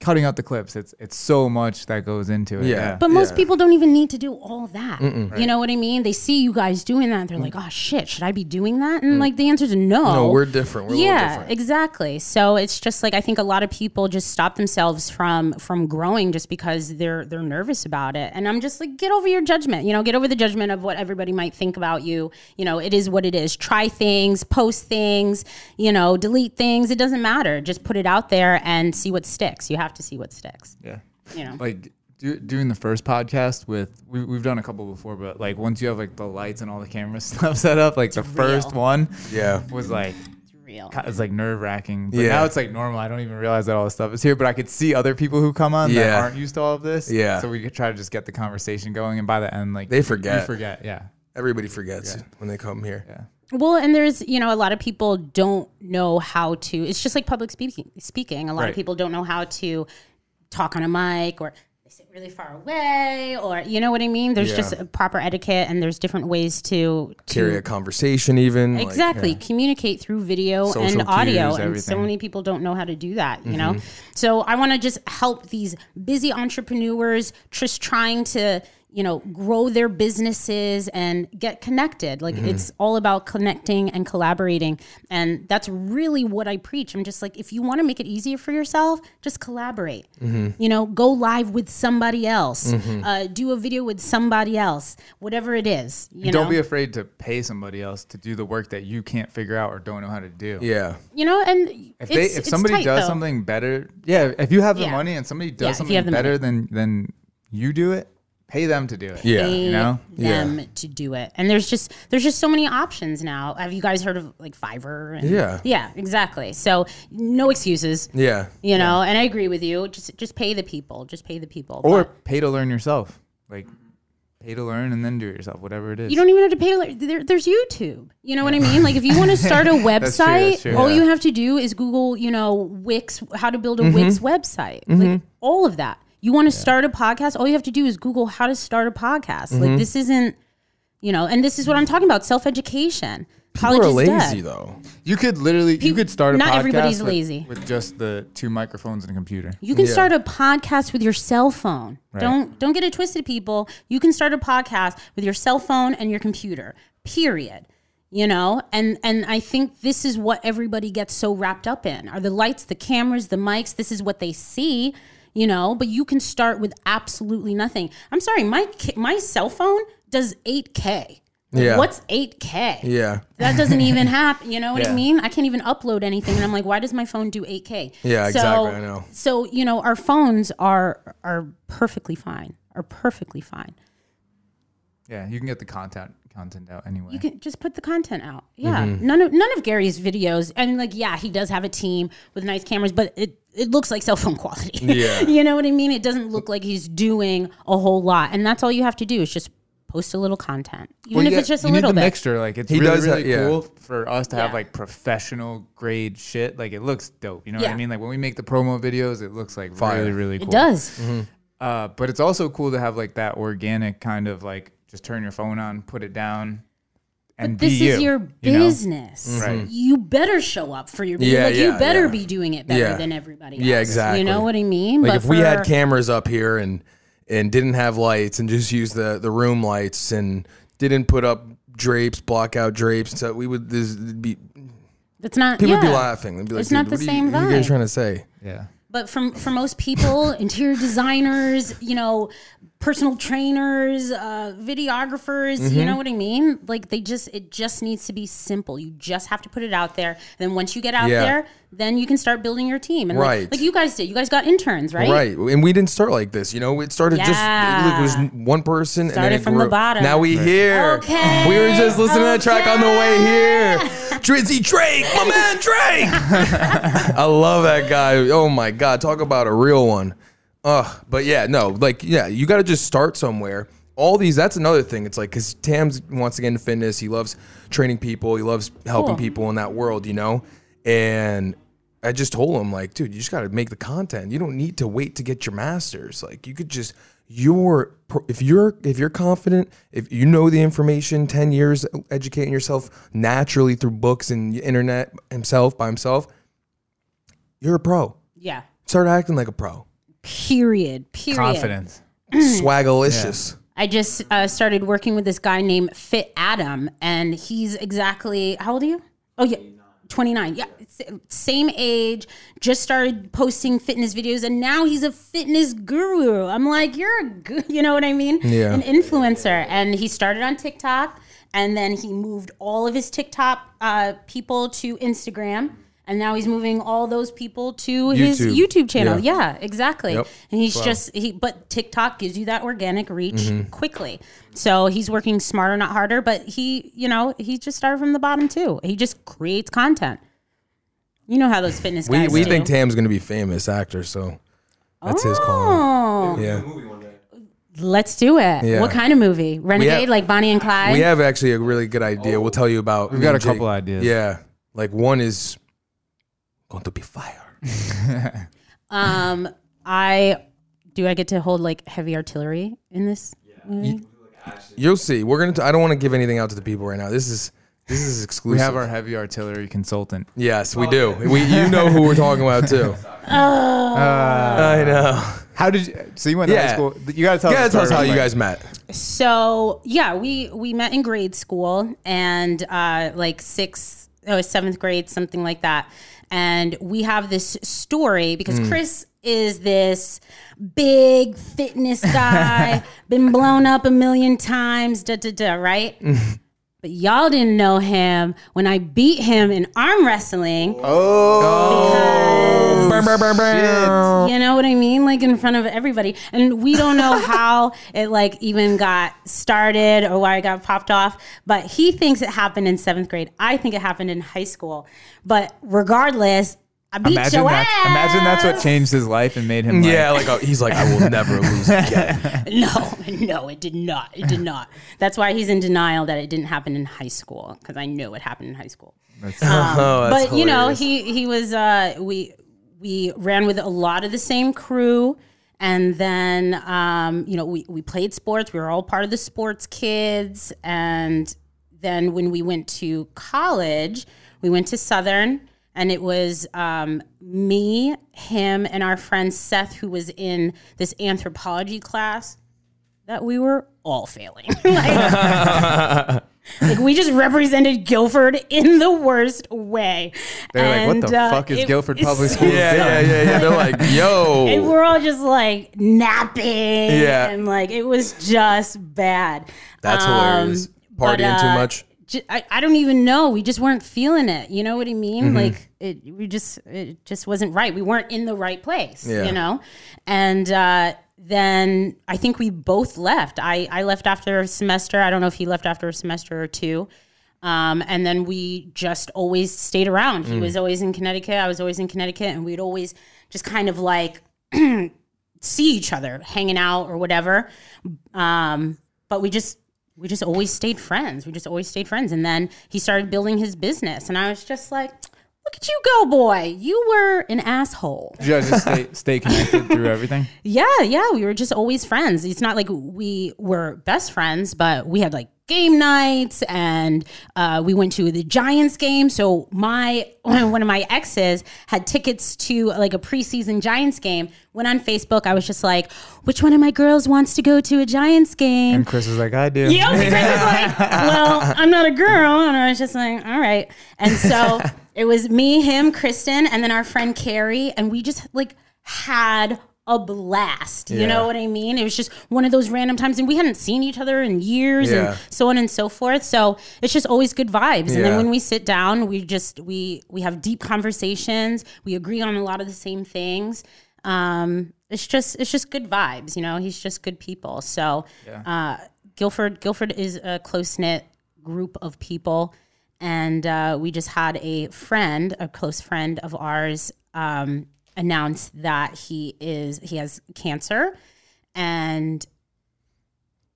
A: cutting out the clips. It's it's so much that goes into it.
B: Yeah.
A: Yeah.
C: But most
B: Yeah.
C: people don't even need to do all that. You know what I mean? They see you guys doing that. And they're like, oh shit, should I be doing that? And like the answer is no.
B: Mm. No, we're different. We're a
C: yeah,
B: different.
C: exactly. So it's just like I think a lot of people just stop themselves from from growing just because they're they're nervous about it. And I'm just like, get over your judgment. You know, get over the judgment of what everybody might think about you. You know, it is what it is. Try things, post things, you know, delete things. It doesn't matter. Just put it out there and see what sticks. You have to see what sticks.
A: Yeah.
C: You know.
A: Like do, doing the first podcast with we, we've done a couple before, but like once you have like the lights and all the camera stuff set up, like the first one
B: Yeah.
A: was like
C: It's real.
A: it's like nerve wracking. But
B: Yeah.
A: now it's like normal. I don't even realize that all this stuff is here. But I could see other people who come on that aren't used to all of this.
B: Yeah.
A: So we could try to just get the conversation going, and by the end, like
B: They forget.
A: You forget. Yeah.
B: Everybody forgets when they come here.
A: Yeah.
C: Well, and there's, you know, a lot of people don't know how to, it's just like public speaking. Speaking, a lot
A: Right.
C: of people don't know how to talk on a mic or they sit really far away or, you know what I mean? There's
B: Yeah.
C: just a proper etiquette and there's different ways to, to
B: Carry a conversation, even. like-
C: Exactly. Communicate through video
A: Social
C: and audio.
A: cues,
C: and so many people don't know how to do that, you
B: Mm-hmm.
C: know? So I want to just help these busy entrepreneurs just trying to, you know, grow their businesses and get connected. Like
B: Mm-hmm.
C: it's all about connecting and collaborating. And that's really what I preach. I'm just like, if you want to make it easier for yourself, just collaborate.
B: Mm-hmm.
C: You know, go live with somebody else, uh, do a video with somebody else, whatever it is. You
A: don't
C: know?
A: be afraid to pay somebody else to do the work that you can't figure out or don't know how to do.
B: yeah.
C: you know, and
A: If they if somebody
C: tight,
A: does
C: though.
A: something better, yeah. If you have the
C: Yeah.
A: money and somebody does
C: Yeah,
A: something
C: have the
A: better than than you do it, pay them to do it.
B: Yeah.
C: pay
A: You know?
C: them to do it. And there's just there's just so many options now. Have you guys heard of like Fiverr? And,
B: Yeah.
C: yeah, exactly. So no excuses.
B: Yeah.
C: You know, and I agree with you. Just just pay the people. Just pay the people.
A: Or
C: But
A: pay to learn yourself. Like pay to learn and then do it yourself, whatever it is.
C: you don't even have to pay. to learn. There, there's YouTube. You know what I mean? Like if you want to start a website,
A: that's true.
C: all
B: Yeah.
C: you have to do is Google, you know, Wix, how to build a
B: Mm-hmm.
C: Wix website. Like all of that. You want to start a podcast? All you have to do is Google how to start a podcast.
B: Mm-hmm.
C: Like this isn't, you know, and this is what I'm talking about: self education.
B: People are lazy, though.
A: You could literally you could start a
C: not
A: podcast
C: everybody's
A: with,
C: lazy.
A: with just the two microphones and a computer.
C: You can
B: Yeah.
C: start a podcast with your cell phone. Don't don't get it twisted, people. You can start a podcast with your cell phone and your computer. Period. you know and and i think this is what everybody gets so wrapped up in are the lights the cameras the mics this is what they see you know but you can start with absolutely nothing. I'm sorry my my cell phone does 8k
B: Yeah.
C: what's 8k
B: Yeah.
C: that doesn't even happen you know what i mean? I can't even upload anything and i'm like why does my phone do 8k
B: Yeah,
C: So-
B: exactly, I know.
C: so you know our phones are are perfectly fine are perfectly fine.
A: Yeah, you can get the content content out anyway.
C: you can just put the content out. Yeah.
B: Mm-hmm.
C: None of none of Gary's videos. I mean, like, yeah, he does have a team with nice cameras, but it it looks like cell phone quality.
B: Yeah.
C: you know what I mean? It doesn't look like he's doing a whole lot, and that's all you have to do is just post a little content, even
A: Well,
C: if
A: you
C: it's
A: get-
C: just a
A: you
C: little
A: the
C: bit.
A: mixture. Like it's
B: He
A: really
B: does that,
A: really
B: yeah.
A: cool for us to have like professional grade shit. Like it looks dope. You know what I mean? Like when we make the promo videos, it looks like
B: Fire.
A: really really cool.
C: It does.
B: Mm-hmm.
A: Uh, but it's also cool to have like that organic kind of like just turn your phone on, put it down, and
C: But this
A: be
C: is
A: you,
C: your
A: you know?
C: business. Mm-hmm.
A: Right.
C: You better show up for your video.
B: Yeah,
C: like you better
B: yeah.
C: be doing it better
B: Yeah.
C: than everybody else.
B: Yeah, exactly.
C: You know what I mean?
B: Like
C: But
B: if we had cameras up here and and didn't have lights and just used the the room lights and didn't put up drapes, block out drapes, so we would this would be
C: it's not
B: people would be laughing. They'd be like,
C: It's not the
B: what are
C: same
B: you, What are you guys trying to say?
A: Yeah.
C: But from for most people, interior designers, you know, personal trainers, uh, videographers,
B: Mm-hmm.
C: you know what I mean? Like they just it just needs to be simple. You just have to put it out there. And then once you get out
B: Yeah.
C: there, then you can start building your team. And like-
B: Right.
C: like, you guys did. You guys got interns, right?
B: Right. And we didn't start like this. You know, it started just
C: Yeah.
B: it was one person and then
C: Started
B: it
C: from the bottom.
B: Now we here.
C: Okay.
B: We were just listening to that track on the way here. Drizzy Drake, my man Drake. I love that guy. Oh my god, talk about a real one. Ugh. But yeah, no, like yeah, you got to just start somewhere. All these, that's another thing. It's like because Tams wants to get into fitness. He loves training people. He loves helping
C: Cool.
B: people in that world, you know. And I just told him like, dude, you just got to make the content. You don't need to wait to get your masters. Like you could just you're if you're if you're confident, if you know the information, 10 years educating yourself naturally through books and internet himself by himself, you're a pro.
C: Yeah.
B: Start acting like a pro.
C: Period. Period.
A: Confidence.
B: Swagalicious.
C: I just uh, started working with this guy named Fit Adam, and he's exactly how old are you? Oh yeah, twenty nine. Yeah, same age. Just started posting fitness videos, and now he's a fitness guru. I'm like, you're a, gu- you know what I mean?
B: Yeah.
C: An influencer, and he started on TikTok, and then he moved all of his TikTok uh, people to Instagram. And now he's moving all those people to his
B: YouTube.
C: YouTube channel.
B: Yeah.
C: Yeah, exactly.
B: Yep.
C: And he's
B: Wow.
C: just he but TikTok gives you that organic reach
B: Mm-hmm.
C: quickly. So he's working smarter, not harder, but he, you know, he just started from the bottom too. He just creates content. You know how those fitness
B: We
C: guys
B: we
C: do.
B: think Tam's gonna be famous actor, so that's his call.
C: Oh,
B: Yeah.
C: let's do it.
B: Yeah.
C: What kind of movie? Renegade, like Bonnie and Clyde?
B: We have actually a really good idea. We'll tell you about.
A: We've got a couple
B: Jake.
A: ideas.
B: Yeah, like one is going to be fire.
C: um, I do I get to hold like heavy artillery in this movie?
B: You'll see. We're gonna. T- I don't want to give anything out to the people right now. This is this is exclusive.
A: We have our heavy artillery consultant.
B: Yes, we do. We you know who we're talking about too. I know.
A: How did you? So you went to
B: Yeah.
A: high school. You gotta tell.
B: Yeah,
A: the
B: tell us how you guys met.
C: So yeah, we we met in grade school and uh, like sixth, oh seventh grade, something like that. And we have this story because
B: Hmm.
C: Chris is this big fitness guy, been blown up a million times, da da da, right? but y'all didn't know him when I beat him in arm wrestling.
B: Oh. Brr,
C: You know what I mean? Like in front of everybody. And we don't know how it like even got started or why it got popped off. But he thinks it happened in seventh grade. I think it happened in high school. But regardless, I beat
A: Imagine
C: your
A: that's,
C: ass.
A: imagine that's what changed his life and made him.
B: Yeah, like uh, he's like, I will never lose again.
C: No, no, it did not. It did not. That's why he's in denial that it didn't happen in high school because I know it happened in high school.
A: that's-
B: oh, that's
C: but you know he he was uh we we ran with a lot of the same crew and then um you know we we played sports. We were all part of the sports kids. And then when we went to college we went to southern and it was um, me him and our friend seth who was in this anthropology class that we were all failing. like, like, we just represented Guilford in the worst way.
A: They're like, what the
C: And, uh,
A: fuck is
C: it-
A: Guilford Public Schools
B: Yeah, yeah, yeah, yeah. They're like, yo.
C: And we're all just like napping.
B: Yeah.
C: And like it was just bad.
B: That's
C: Um,
B: hilarious.
C: but,
B: Partying too
C: uh,
B: much.
C: ju- I, I don't even know. We just weren't feeling it. You know what I mean?
B: Mm-hmm.
C: Like it, we just, it just wasn't right. We weren't in the right place,
B: Yeah.
C: you know? And, uh, then I think we both left. I, I left after a semester. I don't know if he left after a semester or two. Um, and then we just always stayed around.
B: Mm.
C: He was always in Connecticut. I was always in Connecticut. And we'd always just kind of like see each other hanging out or whatever. Um, but we just we just always stayed friends. We just always stayed friends. And then he started building his business, and I was just like, "Look at you go, boy! You were an asshole."
A: Did you guys just stay, stay connected through everything?
C: Yeah, yeah, we were just always friends. It's not like we were best friends, but we had like game nights and uh, we went to the Giants game. So my one of my exes had tickets to like a preseason Giants game. Went on Facebook. I was just like, "Which one of my girls wants to go to a Giants game?"
A: And Chris was like, I do.
C: Yep. And Chris was like, well, I'm not a girl. And I was just like, all right. And so it was me, him, Kristen, and then our friend Carrie. And we just like had a blast. You
B: Yeah.
C: know what I mean? It was just one of those random times. And we hadn't seen each other in years
B: Yeah.
C: and so on and so forth. So it's just always good vibes. And then when we sit down, we just, we, we have deep conversations. We agree on a lot of the same things. Um, it's just, it's just good vibes. You know, he's just good people. So, uh, Guilford Guilford is a close knit group of people, and uh, we just had a friend, a close friend of ours, um, announce that he is he has cancer, and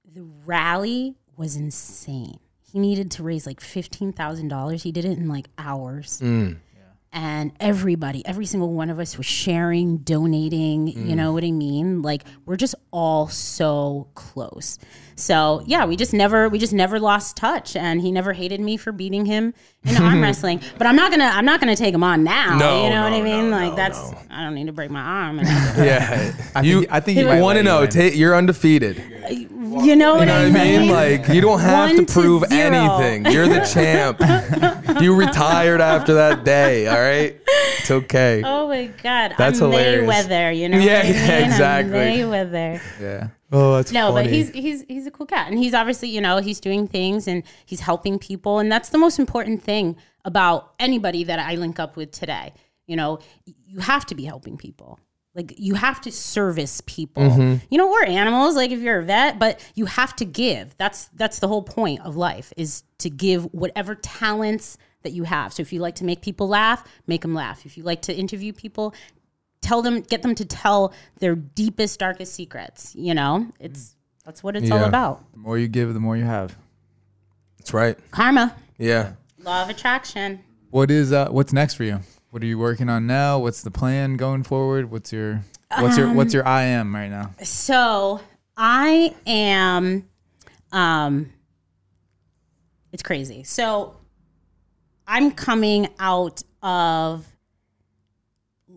C: the rally was insane. He needed to raise like fifteen thousand dollars. He did it in like hours. Mm. And everybody, every single one of us was sharing, donating, you mm. know what I mean? Like we're just all so close. So yeah, we just never we just never lost touch and he never hated me for beating him in arm wrestling. But I'm not gonna I'm not gonna take him on now.
B: No,
C: you know what I mean?
B: no,
C: like
B: no,
C: that's
B: no.
C: I don't need to break my arm. And,
B: Yeah.
A: I
B: you,
A: think, I think he might
B: one and
A: you
B: oh,
A: win.
B: ta- you're undefeated.
C: you know what,
B: You know
C: I,
B: what I mean?
C: mean?
B: Like you don't have to
C: to
B: prove
C: zero.
B: anything. You're the champ. you retired after that day. All right, it's okay.
C: Oh my god,
B: That's
C: I'm
B: hilarious.
C: Mayweather. You know?
B: Yeah,
C: what I
B: yeah,
C: mean? I'm
B: exactly.
C: Mayweather.
A: Yeah.
B: Oh, that's
C: No,
B: funny.
C: but he's he's he's a cool cat, and he's obviously you know he's doing things and he's helping people, and that's the most important thing about anybody that I link up with today. You know, you have to be helping people. Like you have to service people. Mm-hmm. You know, we're animals. Like if you're a vet, but you have to give. That's that's the whole point of life is to give whatever talents that you have. So if you like to make people laugh, make them laugh. If you like to interview people, tell them get them to tell their deepest darkest secrets you know it's that's what it's all
B: Yeah.
C: about
A: The more you give, the more you have.
B: That's right.
C: karma
B: Yeah.
C: law of attraction
A: What is uh what's next for you? What are you working on now? What's the plan going forward? What's your what's your what's your I am right now?
C: so i am um it's crazy so i'm coming out of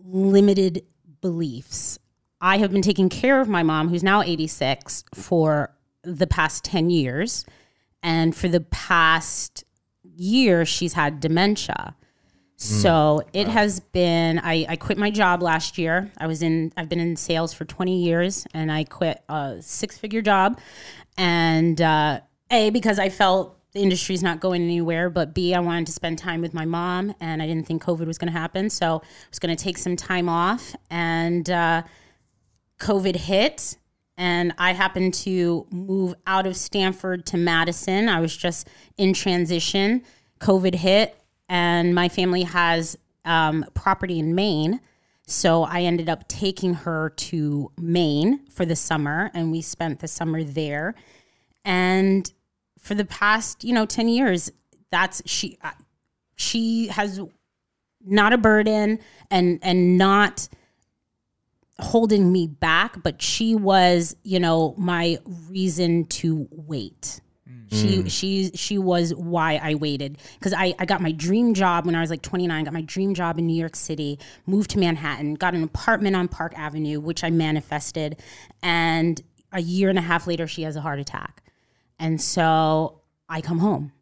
C: limited beliefs. I have been taking care of my mom who's now 86 for the past 10 years. And for the past year she's had dementia. So it has been I, I quit my job last year. I was in i've been in sales for 20 years and i quit a six figure job. And uh, a because i felt the industry's not going anywhere but b i wanted to spend time with my mom and i didn't think covid was going to happen so i was going to take some time off and uh, COVID hit and I happened to move out of Stamford to Madison. I was just in transition. COVID hit, and my family has um, property in Maine. So I ended up taking her to Maine for the summer, and we spent the summer there. And for the past, you know, 10 years, that's she, uh, she has not a burden and, and not, holding me back, but she was, you know, my reason to wait. She she she was why I waited because I I got my dream job when I was like 29. Got my dream job in New York City. Moved to Manhattan. Got an apartment on Park Avenue, which I manifested, and. a year and a half later, she has a heart attack. And so I come home,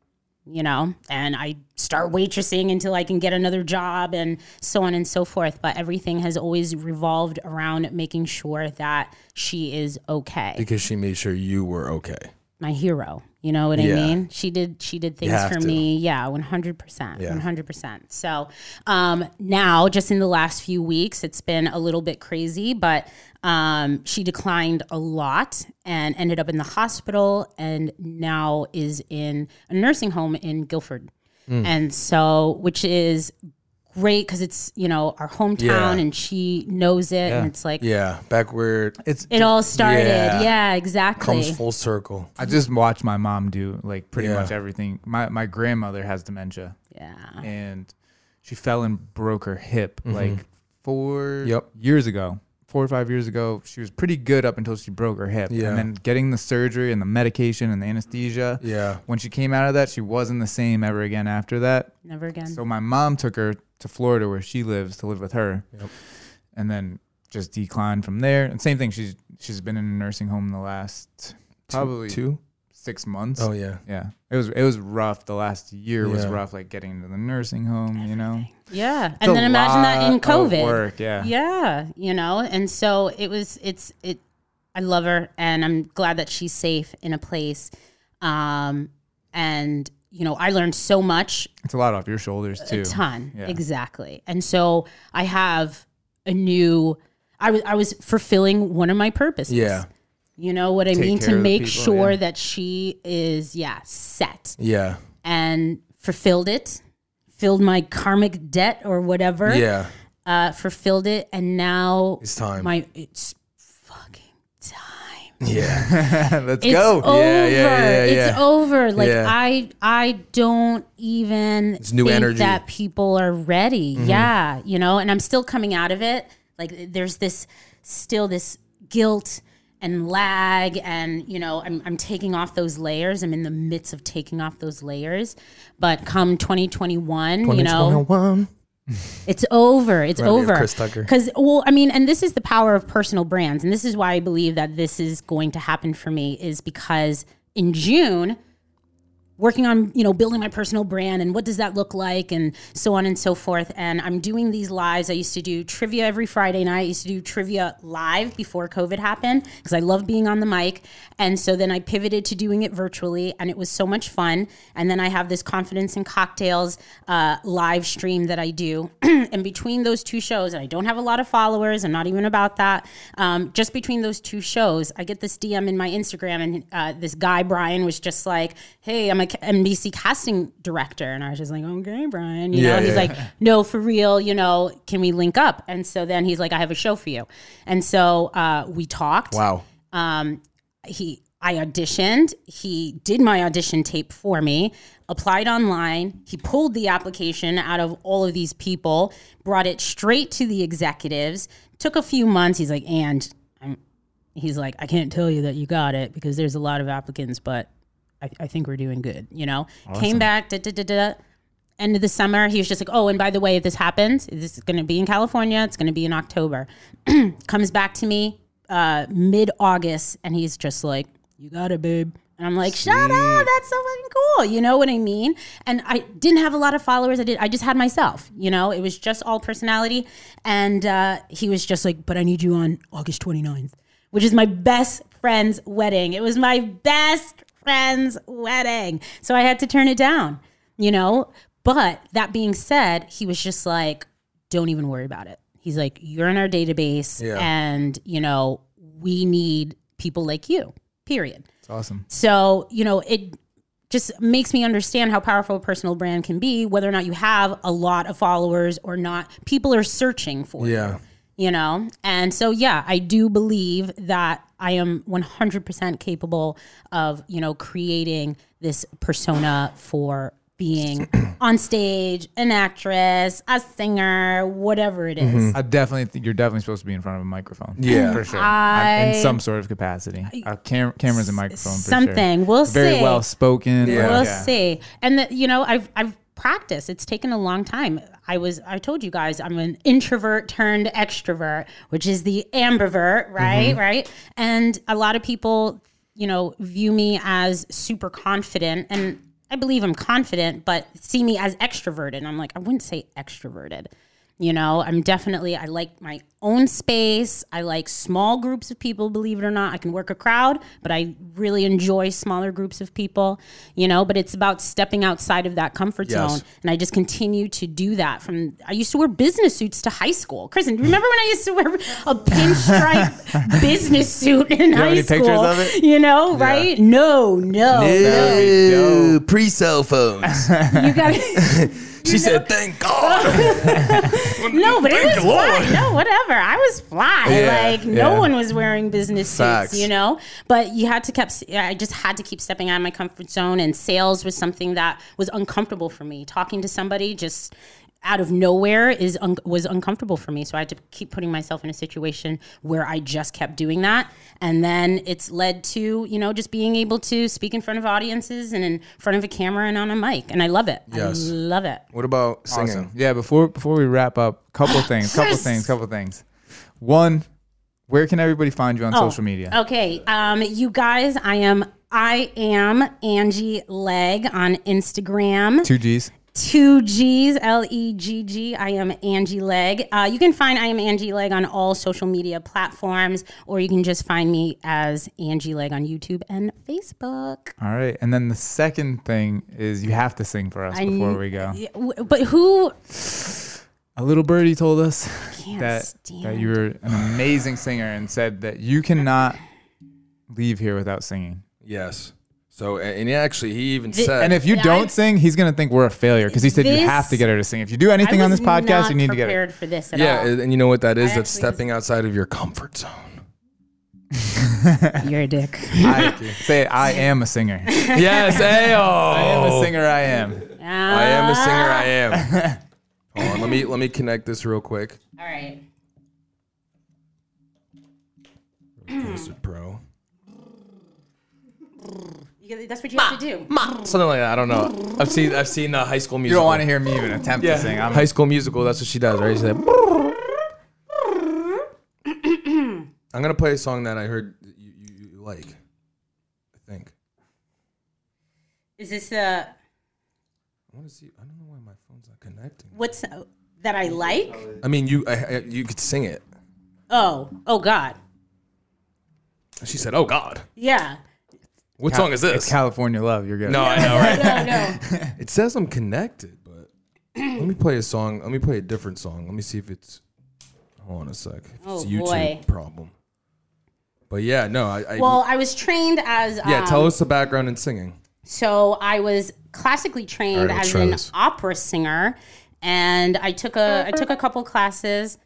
C: you know, and I start waitressing until I can get another job and so on and so forth. But everything has always revolved around making sure that she is okay.
B: Because she made sure you were okay.
C: My hero. You know what
B: Yeah.
C: I mean? She did she did things for
B: to.
C: me. Yeah, 100%.
B: Yeah.
C: 100%. So, um now just in the last few weeks it's been a little bit crazy, but um she declined a lot and ended up in the hospital and now is in a nursing home in Guilford.
B: Hmm.
C: And so which is great cuz it's, you know, our hometown
B: Yeah.
C: and she knows it
A: Yeah.
C: and it's like
B: Yeah, back where
A: It's
C: it all started.
B: Yeah.
C: Yeah, exactly.
B: comes full circle.
A: I just watched my mom do like pretty
B: Yeah.
A: much everything. My my grandmother has dementia
C: yeah.
A: and she fell and broke her hip like four
B: Mm-hmm. Yep.
A: years ago. Four or five years ago, she was pretty good up until she broke her hip.
B: Yeah.
A: And then getting the surgery and the medication and the anesthesia.
B: Yeah.
A: When she came out of that, she wasn't the same ever again after that.
C: Never again.
A: So my mom took her to Florida where she lives to live with her.
B: Yep.
A: And then just declined from there. And same thing, she's she's been in a nursing home the last probably
B: two.
A: Six months.
B: Oh yeah.
A: Yeah. It was it was rough. The last year was
B: Yeah.
A: rough, like getting into the nursing home, you know.
C: Yeah.
A: It's
C: And then imagine that in
A: lot of
C: COVID.
A: Work, yeah.
C: Yeah, you know, and so it was. It's it. I love her, and I'm glad that she's safe in a place. Um, and you know, I learned so much,
A: It's a lot off your shoulders too.
C: a ton,
A: Yeah.
C: exactly. And so I have a new. I was I was fulfilling one of my purposes.
B: Yeah.
C: You know what I
A: Take
C: mean to make
A: people,
C: sure
A: yeah.
C: that she is yeah set
B: Yeah.
C: and fulfilled it, filled my karmic debt or whatever
B: Yeah.
C: uh, fulfilled it, and now
B: It's time.
C: My it's fucking time.
B: Yeah.
A: Let's
C: It's
A: go.
C: over.
B: Yeah, yeah, yeah,
C: It's over. Like
B: Yeah.
C: I I don't even
B: It's new
C: think
B: energy. Mm-hmm.
C: that people are ready. Yeah, you know, and I'm still coming out of it. Like there's this still this guilt and lag and you know I'm, I'm taking off those layers i'm in the midst of taking off those layers but come 2021 you know it's over. It's over.
B: Chris Tucker.
C: Because, well, I mean, and this is the power of personal brands. And this is why I believe that this is going to happen for me, is because in June, working on you know building my personal brand and what does that look like and so on and so forth. And i'm doing these lives. I used to do trivia every friday night. I used to do trivia live before covid happened because i love being on the mic. And so then i pivoted to doing it virtually and it was so much fun. And then i have this confidence in cocktails uh, live stream that i do. And between those two shows and i don't have a lot of followers i'm not even about that um, just between those two shows i get this dm in my instagram and uh, this guy brian was just like hey i'm a nbc casting director and i was just like okay brian you
B: Yeah,
C: know he's
B: yeah.
C: like no for real you know can we link up and so then he's like i have a show for you and so uh, we talked
B: Wow.
C: um, he I auditioned. He did my audition tape for me. Applied online. He pulled the application out of all of these people, brought it straight to the executives. Took a few months. He's like, and I'm, he's like, I can't tell you that you got it because there's a lot of applicants, but I, I think we're doing good. You know, came back. Da, da, da, da. End of the summer, he was just like, "Oh, and by the way, if this happens, this is going to be in California. It's going to be in October." Comes back to me uh, mid August, and he's just like, "You got it, babe." And I'm like, "Shut up! That's so fucking cool." You know what I mean? And I didn't have a lot of followers. I did. I just had myself. You know, it was just all personality. And uh, he was just like, "But I need you on August 29th, which is my best friend's wedding. It was my best friend's wedding, so I had to turn it down." You know. But that being said, he was just like, "Don't even worry about it." He's like, "You're in our database,
B: Yeah.
C: and you know we need people like you." Period.
A: It's awesome.
C: So, you know, it just makes me understand how powerful a personal brand can be, whether or not you have a lot of followers or not. People are searching for you,
B: Yeah.
C: you know? And so, yeah, I do believe that I am 100% capable of, you know, creating this persona for being on stage, an actress, a singer, whatever it is.
A: I definitely think you're definitely supposed to be in front of a microphone.
B: Yeah.
A: for sure.
C: I-
A: in some sort of capacity. Uh, cam- cameras and microphone. For
C: Something.
A: Sure.
C: We'll
A: Very
C: see.
A: well spoken.
B: Yeah.
C: We'll
A: yeah.
C: see. And the, you know, I've I've practice. It's taken a long time. I was I told you guys I'm an introvert turned extrovert, which is the ambivert, mm-hmm. right? Right? And a lot of people, you know, view me as super confident and I believe I'm confident, but see me as extroverted. I'm like, I wouldn't say extroverted. You know, I'm definitely, I like my own space. I like small groups of people, believe it or not. I can work a crowd, but I really enjoy smaller groups of people, you know, but it's about stepping outside of that comfort
B: Yes.
C: zone. And I just continue to do that from, I used to wear business suits to high school. Kristen, remember when I used to wear a pinstripe business suit in
A: have
C: high school?
A: pictures of it?
C: You know, right? No, no.
B: Ew, pre cell phones.
C: You got
B: she said, "Thank God."
C: No, but it was
B: Lord.
C: fly. No, whatever. I was fly.
B: Yeah,
C: like no
A: yeah.
C: one was wearing business
B: Facts.
C: suits, you know. But you had to keep. I just had to keep stepping out of my comfort zone, and sales was something that was uncomfortable for me. Talking to somebody just out of nowhere is un- was uncomfortable for me. So I had to keep putting myself in a situation where I just kept doing that, and then it's led to you know just being able to speak in front of audiences and in front of a camera and on a mic, and I love it.
B: Yes.
C: I love it.
B: what about singing?
A: Awesome. Yeah, before before we wrap up, couple things, couple things, couple things. One, where can everybody find you on
C: Oh,
A: social media?
C: Okay, um, you guys, I am I am Angie Legg on Instagram.
A: Two G's.
C: Two G's, L E G G. I am Angie Legg. Uh, you can find I am Angie Legg on all social media platforms, or you can just find me as Angie Legg on YouTube and Facebook.
A: All right, and then the second thing is you have to sing for us
C: I
A: before
C: kn-
A: we go.
C: Yeah, w- But who?
A: A little birdie told us that that you were an amazing singer and said that you cannot leave here without singing.
B: Yes. So, and and actually, he even
C: The-
B: said,
A: And if you don't
C: I-
A: sing, he's gonna think we're a failure because he said you have to get her to sing. If you do anything on this podcast, you need to get it.
C: prepared for this at
B: yeah,
C: all.
B: and you know what that is?
C: I
B: That's
C: actually was-
B: stepping outside of your comfort zone.
C: You're a dick.
A: I, say it, I am a singer.
B: yes, ayo.
A: I am a singer. I am.
B: I am a singer. I am. Hold on, let me let me connect this real quick.
C: All right.
B: Twisted Pro.
C: You- That's what you have to do.
B: Something like that. I don't know. I've seen I've seen uh, High School Musical.
A: You don't want to hear me even attempt
B: yeah.
A: to sing. I'm,
B: High School Musical. That's what she does, right? She's like. I'm gonna play a song that I heard that you, you, you like. I think.
C: Is this uh
B: I want to see. I don't know why my phone's not connecting.
C: what's uh, that I like?
B: I mean, you I, I, you could sing it.
C: Oh, oh God,
B: She said, "Oh God,
C: yeah.
B: What song is this?"
A: It's California Love. You're good.
B: no, I know, right?
C: No, no.
B: It says I'm connected, but let me play a song. Let me play a different song. Let me see if it's. Hold on a sec. If
C: Oh,
B: it's a YouTube
C: boy.
B: problem. But yeah, no, I. I
C: Well, I was trained as
B: yeah,
C: um,
B: tell us the background in singing.
C: So I was classically trained
B: All right, let's
C: as an
B: this.
C: opera singer, and I took a I took a couple classes.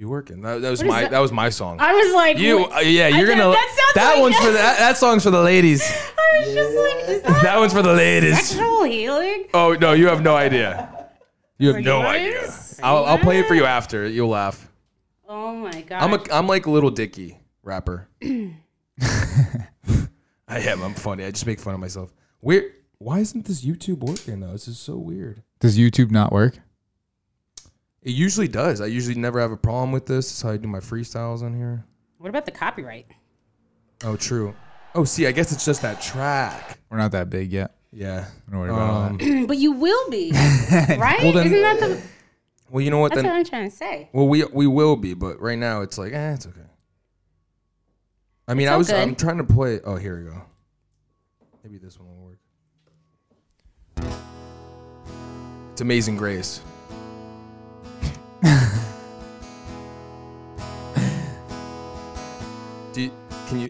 B: Should be working. That, that was my
C: that?
B: that? was my song.
C: I was like,
B: you,
C: what-
B: uh, yeah, you're
C: can't-
B: gonna.
C: That sounds like
B: one's for the, that, that song's for the ladies.
C: I was just like, is that,
B: That one's for the ladies.
C: sexual healing?
B: Oh no, you have no idea. You have no
C: you
B: idea. I'll, I'll play it for you after. You'll laugh.
C: Oh my God.
B: I'm a I'm like a Little Dicky rapper. I am. I'm funny. I just make fun of myself. Weird. Why isn't this YouTube working though? This is so weird.
A: Does YouTube not work?
B: It usually does. I usually never have a problem with this. This is how I do my freestyles on here.
C: what about the copyright?
B: Oh, true. Oh, see, I guess it's just that track.
A: We're not that big yet.
B: Yeah.
A: Don't worry about
B: Um,
A: that.
C: but you will be, right?
B: Well, then-
C: Isn't that the?
B: well, you know what
C: That's
B: then?
C: what I'm trying to say.
B: Well, we we will be, but right now it's like, eh, it's okay. I mean,
C: It's
B: I
C: all
B: was
C: good.
B: I'm trying to play. Oh, here we go. Maybe this one will work. It's Amazing Grace. Do you, can you?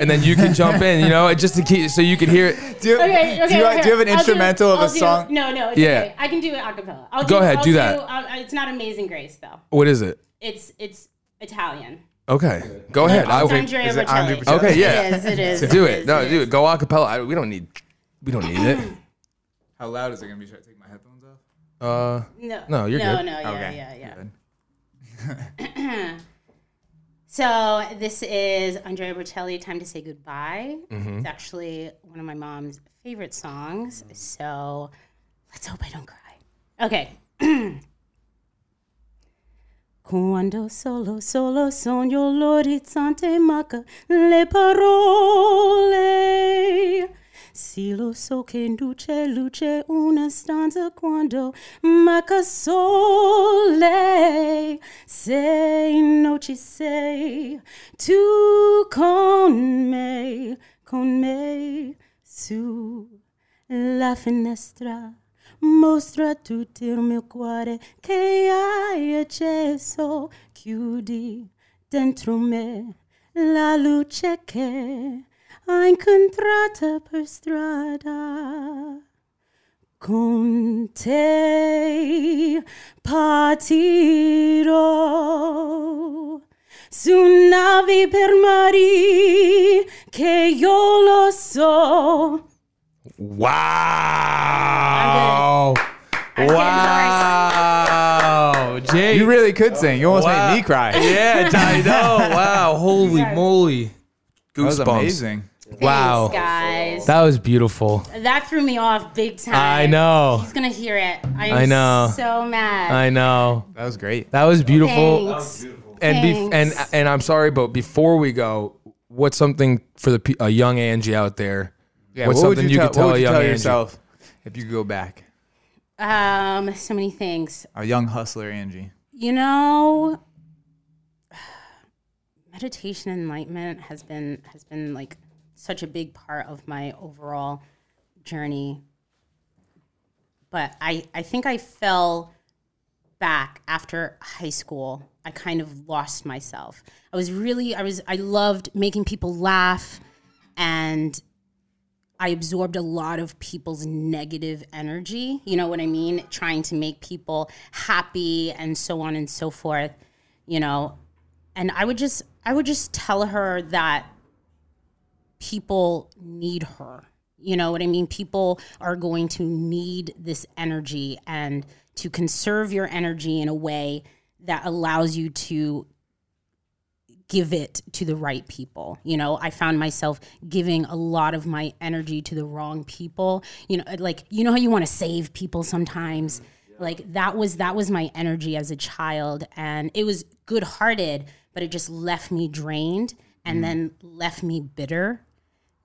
B: And then you can jump in, you know, just to keep so you can hear it.
A: Do you,
C: Okay, okay.
A: do, you,
C: okay.
A: do you have an
C: I'll
A: instrumental of
C: I'll
A: a song?
C: No, no. It's
B: Yeah.
C: okay. I can do it a cappella. I'll
B: Go ahead,
C: I'll
B: do that.
C: uh, it's not Amazing Grace though.
B: What is it?
C: It's it's Italian.
B: Okay, go ahead. I
C: It's
B: will,
C: Andrea
A: is it Andrea Bocelli?
B: okay, yeah.
C: It is. It is.
B: Do
C: it
B: it.
C: is,
B: No,
C: it
B: do it. Go a cappella. I, we don't need. We don't need it.
A: How loud is it gonna be? Should I take my headphones off?
B: Uh,
C: No,
B: No, you're
C: no,
B: good.
C: no, no, yeah,
A: okay.
C: yeah, yeah. So this is Andrea Bocelli, "Time to Say Goodbye."
B: Mm-hmm.
C: It's actually one of my mom's favorite songs. So let's hope I don't cry. Okay. Quando solo, solo sogno l'orizzonte manca le parole. Sì, lo so che luce, luce una stanza quando manca sole. Se non ci sei, tu con me, con me, su la finestra. Mostra tutto il mio cuore che hai acceso, chiudi dentro me la luce che hai incontrato per strada. Con te partirò su navi per mari che io lo so.
B: Wow.
C: I'm
B: Wow. Jay.
A: You really could sing. You almost
B: Wow.
A: made me cry.
B: Yeah, I know. Wow. Holy moly.
A: That was
B: Goosebumps.
A: amazing.
B: Wow.
C: Thanks, guys.
B: That was beautiful.
C: That threw me off big time.
B: I know.
C: He's gonna hear it. I'm
B: I know.
C: So mad.
B: I know.
A: That was great.
B: That was beautiful.
C: Thanks.
B: And bef- and
C: Thanks.
B: and I'm sorry, but before we go, what's something for the pe- a young Angie out there?
A: Yeah,
B: What's
A: what would
B: something
A: you,
B: you
A: tell,
B: could tell
A: what
B: a
A: would you
B: young
A: tell
B: Angie?
A: yourself if you could go back?
C: Um, so many things.
A: A young hustler, Angie.
C: You know, meditation and enlightenment has been has been like such a big part of my overall journey. But I I think I fell back after high school. I kind of lost myself. I was really I was I loved making people laugh and I absorbed a lot of people's negative energy. You know what I mean? Trying to make people happy and so on and so forth. You know, and I would just I would just tell her that people need her. You know what I mean? People are going to need this energy and to conserve your energy in a way that allows you to give it to the right people. You know, I found myself giving a lot of my energy to the wrong people. You know, like you know how you want to save people sometimes? Like that was that was my energy as a child and it was good-hearted, but it just left me drained and mm. then left me bitter,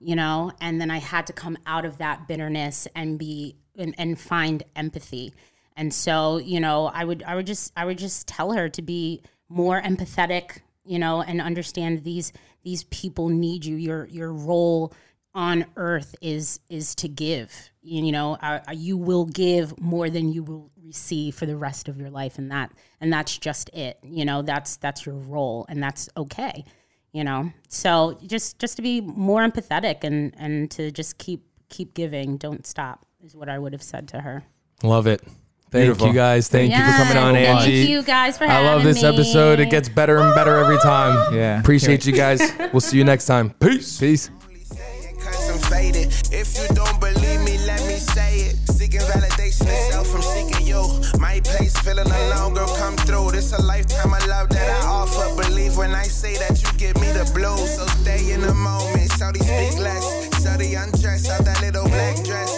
C: you know? And then I had to come out of that bitterness and be and, and find empathy. And so, you know, I would I would just I would just tell her to be more empathetic, you know, and understand these these people need you. Your your role on earth is is to give. You know, uh, you will give more than you will receive for the rest of your life, and that and that's just it. You know, that's that's your role, and that's okay. You know, so just just to be more empathetic and and to just keep keep giving, don't stop is what I would have said to her.
B: Love it. Thank
A: Beautiful.
B: you guys. Thank you for coming on,
C: Yes,
B: Angie.
C: Thank you guys for
B: I love this
C: me.
B: episode. It gets better and better every time.
A: Yeah.
B: Appreciate you guys. We'll see you next time. Peace.
A: Peace.
D: Cause I'm faded. If you don't believe me, let me say it. Seeking validation itself from seeking you. My place feeling alone, girl, come through. This a lifetime of love that I offer. When I say that you give me the blues. So stay in the moment. Shawty speak less. Shawty undress out that little black dress.